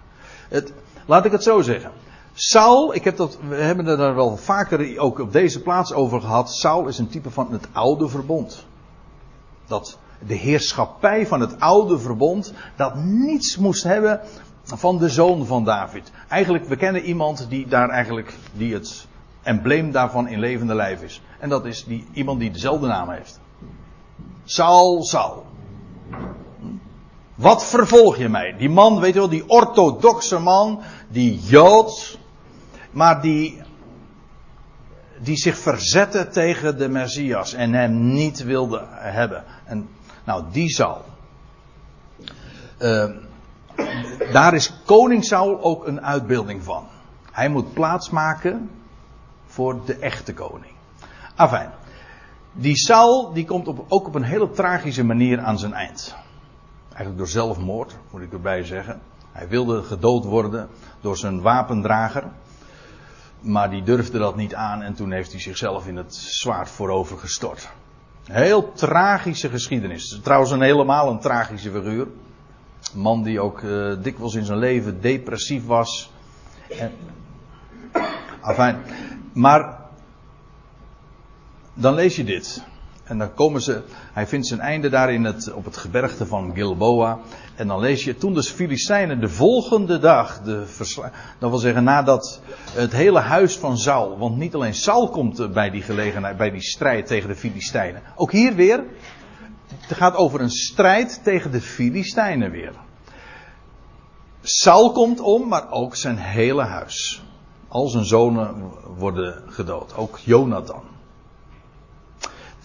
Het, laat ik het zo zeggen. Saul, ik heb dat, we hebben er wel vaker ook op deze plaats over gehad. Saul is een type van het oude verbond. Dat de heerschappij van het oude verbond, dat niets moest hebben van de zoon van David. Eigenlijk, we kennen iemand die daar eigenlijk, die het embleem daarvan in levende lijf is. En dat is die, iemand die dezelfde naam heeft. Saul, Saul. Wat vervolg je mij? Die man, weet je wel, die orthodoxe man, die Joods, maar die, die zich verzette tegen de Messias en hem niet wilde hebben. En nou, die Saul. Uh, daar is koning Saul ook een uitbeelding van. Hij moet plaatsmaken voor de echte koning. Afijn. Die Saul die komt op, ook op een hele tragische manier aan zijn eind. Eigenlijk door zelfmoord, moet ik erbij zeggen. Hij wilde gedood worden door zijn wapendrager. Maar die durfde dat niet aan en toen heeft hij zichzelf in het zwaard voorover gestort. Heel tragische geschiedenis. Trouwens een helemaal een tragische figuur. Een man die ook uh, dikwijls in zijn leven depressief was. En, afijn. Maar dan lees je dit. En dan komen ze, hij vindt zijn einde daar in het, op het gebergte van Gilboa. En dan lees je, toen de Filistijnen de volgende dag, de dat wil zeggen nadat het hele huis van Saul, want niet alleen Saul komt bij die gelegenheid, bij die strijd tegen de Filistijnen. Ook hier weer, het gaat over een strijd tegen de Filistijnen weer. Saul komt om, maar ook zijn hele huis. Al zijn zonen worden gedood, ook Jonathan.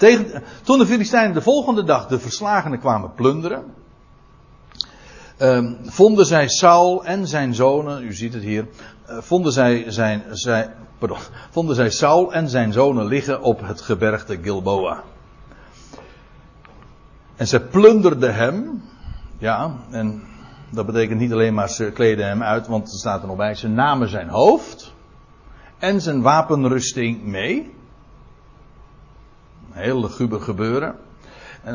Tegen, toen de Filistijnen de volgende dag de verslagenen kwamen plunderen, um, vonden zij Saul en zijn zonen, u ziet het hier, uh, vonden, zij zijn, zij, pardon, [laughs] vonden zij Saul en zijn zonen liggen op het gebergte Gilboa. En ze plunderden hem, ja, en dat betekent niet alleen maar ze kleden hem uit, want er staat er nog bij, ze namen zijn hoofd en zijn wapenrusting mee. Heel luguber gebeuren.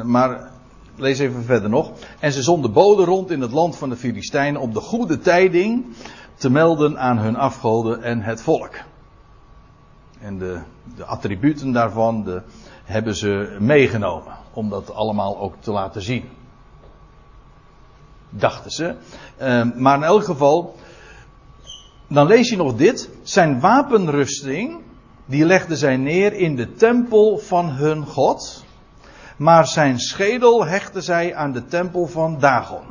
Maar lees even verder nog. En ze zonden boden rond in het land van de Filistijnen om de goede tijding te melden aan hun afgoden en het volk. En de, de attributen daarvan de, hebben ze meegenomen. Om dat allemaal ook te laten zien. Dachten ze. Uh, maar in elk geval. Dan lees je nog dit. Zijn wapenrusting die legden zij neer in de tempel van hun God. Maar zijn schedel hechten zij aan de tempel van Dagon.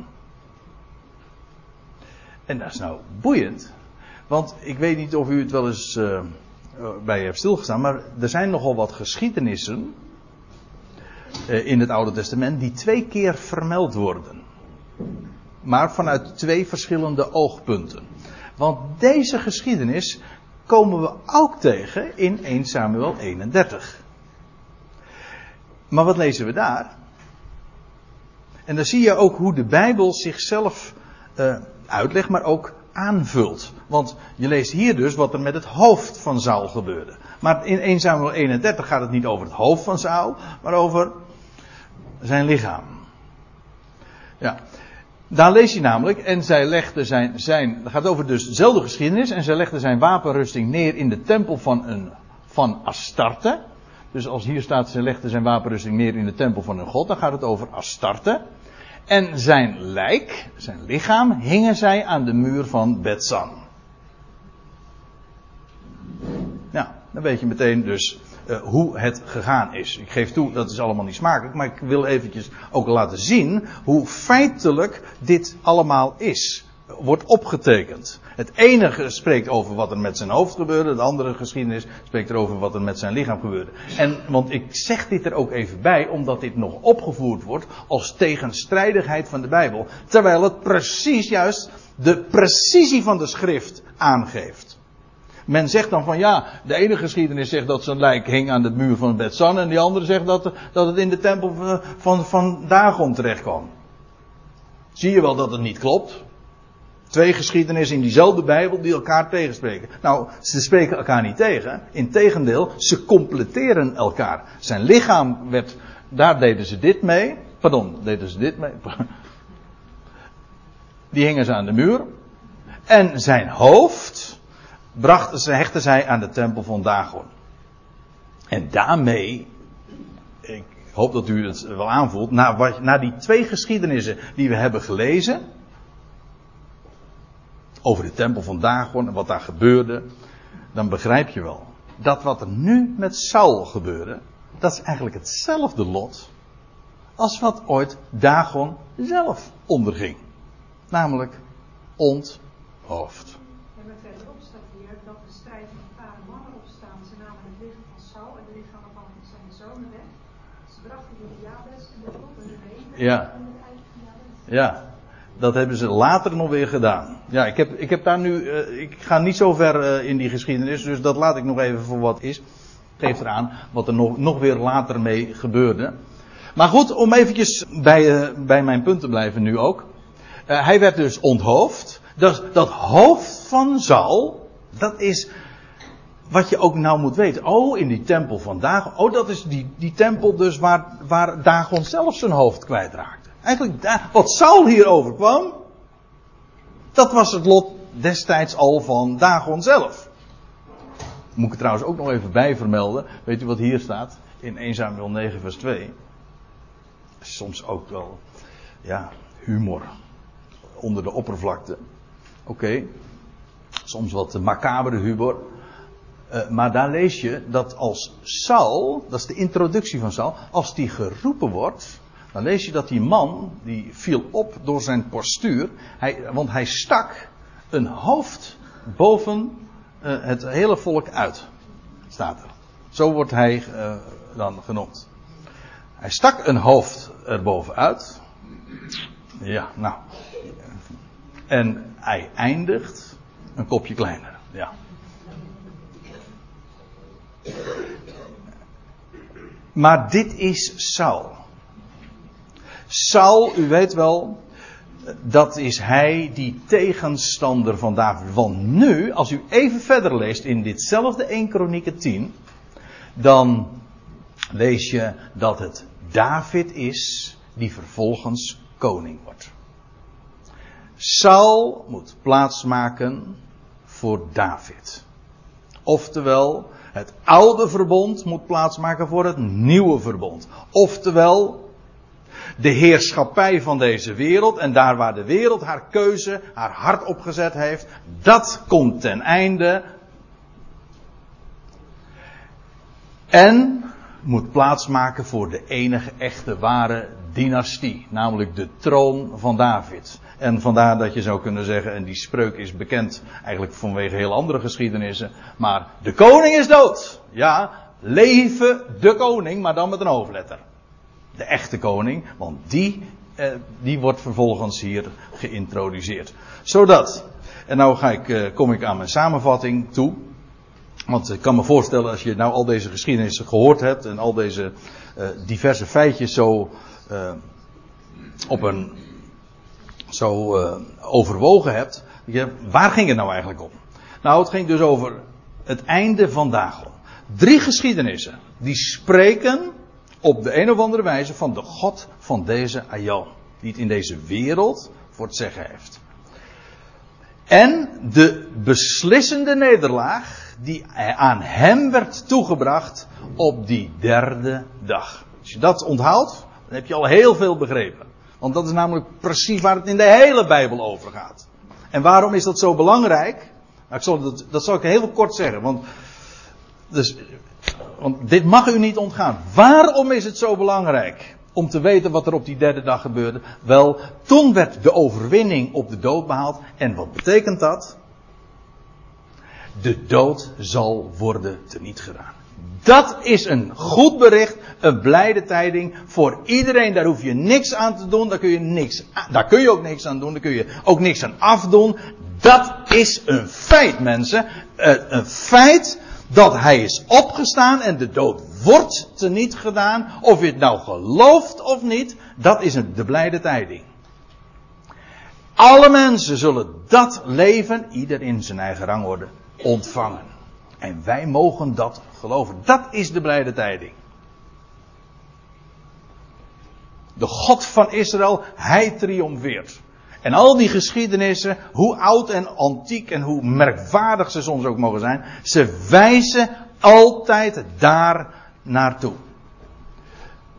En dat is nou boeiend. Want ik weet niet of u het wel eens uh, bij hebt stilgestaan. Maar er zijn nogal wat geschiedenissen. Uh, in het Oude Testament. die twee keer vermeld worden. Maar vanuit twee verschillende oogpunten. Want deze geschiedenis komen we ook tegen in 1 Samuel 31. Maar wat lezen we daar? En dan zie je ook hoe de Bijbel zichzelf uh, uitlegt, maar ook aanvult. Want je leest hier dus wat er met het hoofd van Saul gebeurde. Maar in 1 Samuel 31 gaat het niet over het hoofd van Saul, maar over zijn lichaam. Ja. Daar lees je namelijk, en zij legde zijn, zijn, dat gaat over dus dezelfde geschiedenis, en zij legde zijn wapenrusting neer in de tempel van, een, van Astarte. Dus als hier staat, ze legde zijn wapenrusting neer in de tempel van een god, dan gaat het over Astarte. En zijn lijk, zijn lichaam, hingen zij aan de muur van Betsan. Nou, dan weet je meteen dus uh, hoe het gegaan is. Ik geef toe, dat is allemaal niet smakelijk, maar ik wil eventjes ook laten zien hoe feitelijk dit allemaal is. Wordt opgetekend. Het enige spreekt over wat er met zijn hoofd gebeurde, de andere geschiedenis spreekt erover wat er met zijn lichaam gebeurde. En, want ik zeg dit er ook even bij, omdat dit nog opgevoerd wordt als tegenstrijdigheid van de Bijbel. Terwijl het precies juist de precisie van de schrift aangeeft. Men zegt dan van ja, de ene geschiedenis zegt dat zijn lijk hing aan de muur van Bethsan en de andere zegt dat, dat het in de tempel van, van, van Dagon terecht kwam. Zie je wel dat het niet klopt? Twee geschiedenissen in diezelfde Bijbel die elkaar tegenspreken. Nou, ze spreken elkaar niet tegen. Integendeel, ze completeren elkaar. Zijn lichaam werd, daar deden ze dit mee. Pardon, deden ze dit mee. [laughs] Die hingen ze aan de muur. En zijn hoofd brachten ze, hechten zij aan de tempel van Dagon. En daarmee, ik hoop dat u het wel aanvoelt, na, na die twee geschiedenissen die we hebben gelezen, over de tempel van Dagon en wat daar gebeurde, dan begrijp je wel dat wat er nu met Saul gebeurde, dat is eigenlijk hetzelfde lot als wat ooit Dagon zelf onderging. Namelijk onthoofd. En maar verderop staat hier dat de strijd van vader mannen opstaan. Ze namen het lichaam van Saul en de lichaam van zijn zonen weg. Ze brachten die Jabes en de God hun heen. Ja. Ja. Dat hebben ze later nog weer gedaan. Ja, ik heb, ik heb daar nu. Uh, ik ga niet zo ver uh, in die geschiedenis, dus dat laat ik nog even voor wat is. Geeft eraan wat er nog, nog weer later mee gebeurde. Maar goed, om eventjes bij, uh, bij mijn punt te blijven nu ook. hij werd dus onthoofd. Dat hoofd van Saul, dat is wat je ook nou moet weten. Oh, in die tempel van Dagon. Oh, dat is die, die tempel dus waar, waar Dagon zelf zijn hoofd kwijtraakte. Eigenlijk wat Saul hier overkwam, dat was het lot destijds al van Dagon zelf. Moet ik er trouwens ook nog even bij vermelden. Weet u wat hier staat? In 1 Samuel 9 vers 2. Soms ook wel, ja, humor. Onder de oppervlakte. Oké. Soms wat macabere humor. Uh, maar daar lees je dat als Saul, dat is de introductie van Saul, als die geroepen wordt, dan lees je dat die man, die viel op door zijn postuur, hij, want hij stak een hoofd boven uh, het hele volk uit. Staat er. Zo wordt hij uh, dan genoemd. Hij stak een hoofd erboven uit. Ja, nou. En hij eindigt een kopje kleiner. Ja. Maar dit is Saul. Saul, u weet wel, dat is hij die tegenstander van David. Want nu, als u even verder leest in ditzelfde 1 Kronieken 10, dan lees je dat het David is die vervolgens koning wordt. Saul moet plaatsmaken voor David. Oftewel, het oude verbond moet plaatsmaken voor het nieuwe verbond. Oftewel, de heerschappij van deze wereld. En daar waar de wereld haar keuze, haar hart opgezet heeft, dat komt ten einde. En moet plaatsmaken voor de enige echte ware dynastie, namelijk de troon van David. En vandaar dat je zou kunnen zeggen, en die spreuk is bekend eigenlijk vanwege heel andere geschiedenissen, maar de koning is dood. Ja, leven de koning, maar dan met een hoofdletter de echte koning, want die, eh, die wordt vervolgens hier geïntroduceerd. Zodat, en nou ga ik, eh, kom ik aan mijn samenvatting toe. Want ik kan me voorstellen, als je nou al deze geschiedenissen gehoord hebt en al deze eh, diverse feitjes zo eh, op een zo uh, overwogen hebt, je, waar ging het nou eigenlijk om? Nou, het ging dus over het einde van Dagon. Drie geschiedenissen die spreken op de een of andere wijze van de God van deze Aion. Die het in deze wereld voor het zeggen heeft. En de beslissende nederlaag die aan hem werd toegebracht op die derde dag. Als je dat onthoudt, dan heb je al heel veel begrepen. Want dat is namelijk precies waar het in de hele Bijbel over gaat. En waarom is dat zo belangrijk? Nou, ik dat, dat zal ik heel kort zeggen. Want dus want dit mag u niet ontgaan. Waarom is het zo belangrijk om te weten wat er op die derde dag gebeurde? Wel, toen werd de overwinning op de dood behaald. En wat betekent dat? De dood zal worden teniet gedaan. Dat is een goed bericht, een blijde tijding voor iedereen. Daar hoef je niks aan te doen, daar kun je, niks, daar kun je ook niks aan doen, daar kun je ook niks aan afdoen. Dat is een feit, mensen. Eh, een feit dat hij is opgestaan en de dood wordt teniet gedaan. Of je het nou gelooft of niet, dat is de blijde tijding. Alle mensen zullen dat leven, ieder in zijn eigen rangorde, ontvangen. En wij mogen dat geloven. Dat is de blijde tijding. De God van Israël, hij triomfeert. En al die geschiedenissen, hoe oud en antiek en hoe merkwaardig ze soms ook mogen zijn, ze wijzen altijd daar naartoe.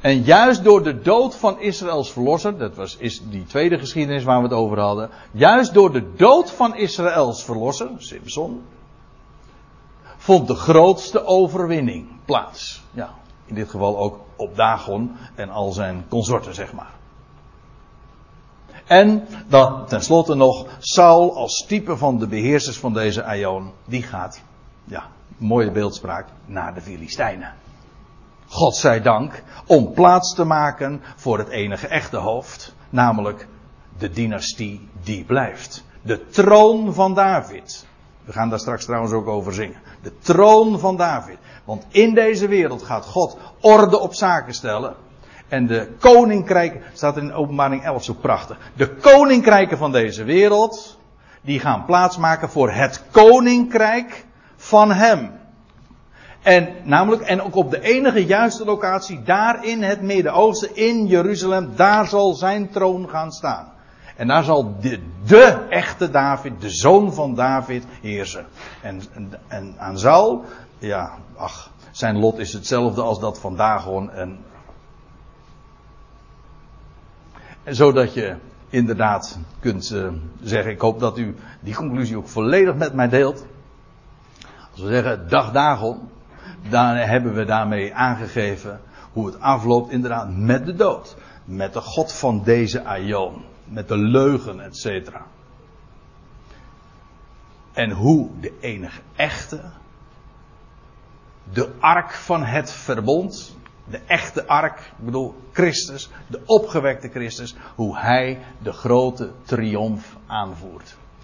En juist door de dood van Israëls verlosser, dat was is die tweede geschiedenis waar we het over hadden, juist door de dood van Israëls verlosser, Simpson, vond de grootste overwinning plaats. Ja, in dit geval ook op Dagon en al zijn consorten, zeg maar. En dan tenslotte nog Saul als type van de beheersers van deze Aion. Die gaat, ja, mooie beeldspraak, naar de Filistijnen. God zij dank, om plaats te maken voor het enige echte hoofd. Namelijk de dynastie die blijft. De troon van David. We gaan daar straks trouwens ook over zingen. De troon van David. Want in deze wereld gaat God orde op zaken stellen. En de koninkrijken, staat in openbaring 11 zo prachtig. De koninkrijken van deze wereld, die gaan plaatsmaken voor het koninkrijk van hem. En namelijk, en ook op de enige juiste locatie, daar in het Midden-Oosten, in Jeruzalem, daar zal zijn troon gaan staan. En daar zal de, echte David, de zoon van David, heersen. En, en, aan Saul, ja, ach, zijn lot is hetzelfde als dat van Dagon en zodat je inderdaad kunt uh, zeggen, ik hoop dat u die conclusie ook volledig met mij deelt. Als we zeggen dag Dagon, dan hebben we daarmee aangegeven hoe het afloopt inderdaad met de dood. Met de God van deze Aion. Met de leugen, et cetera. En hoe de enige echte, de ark van het verbond, de echte ark, ik bedoel Christus, de opgewekte Christus, hoe hij de grote triomf aanvoert.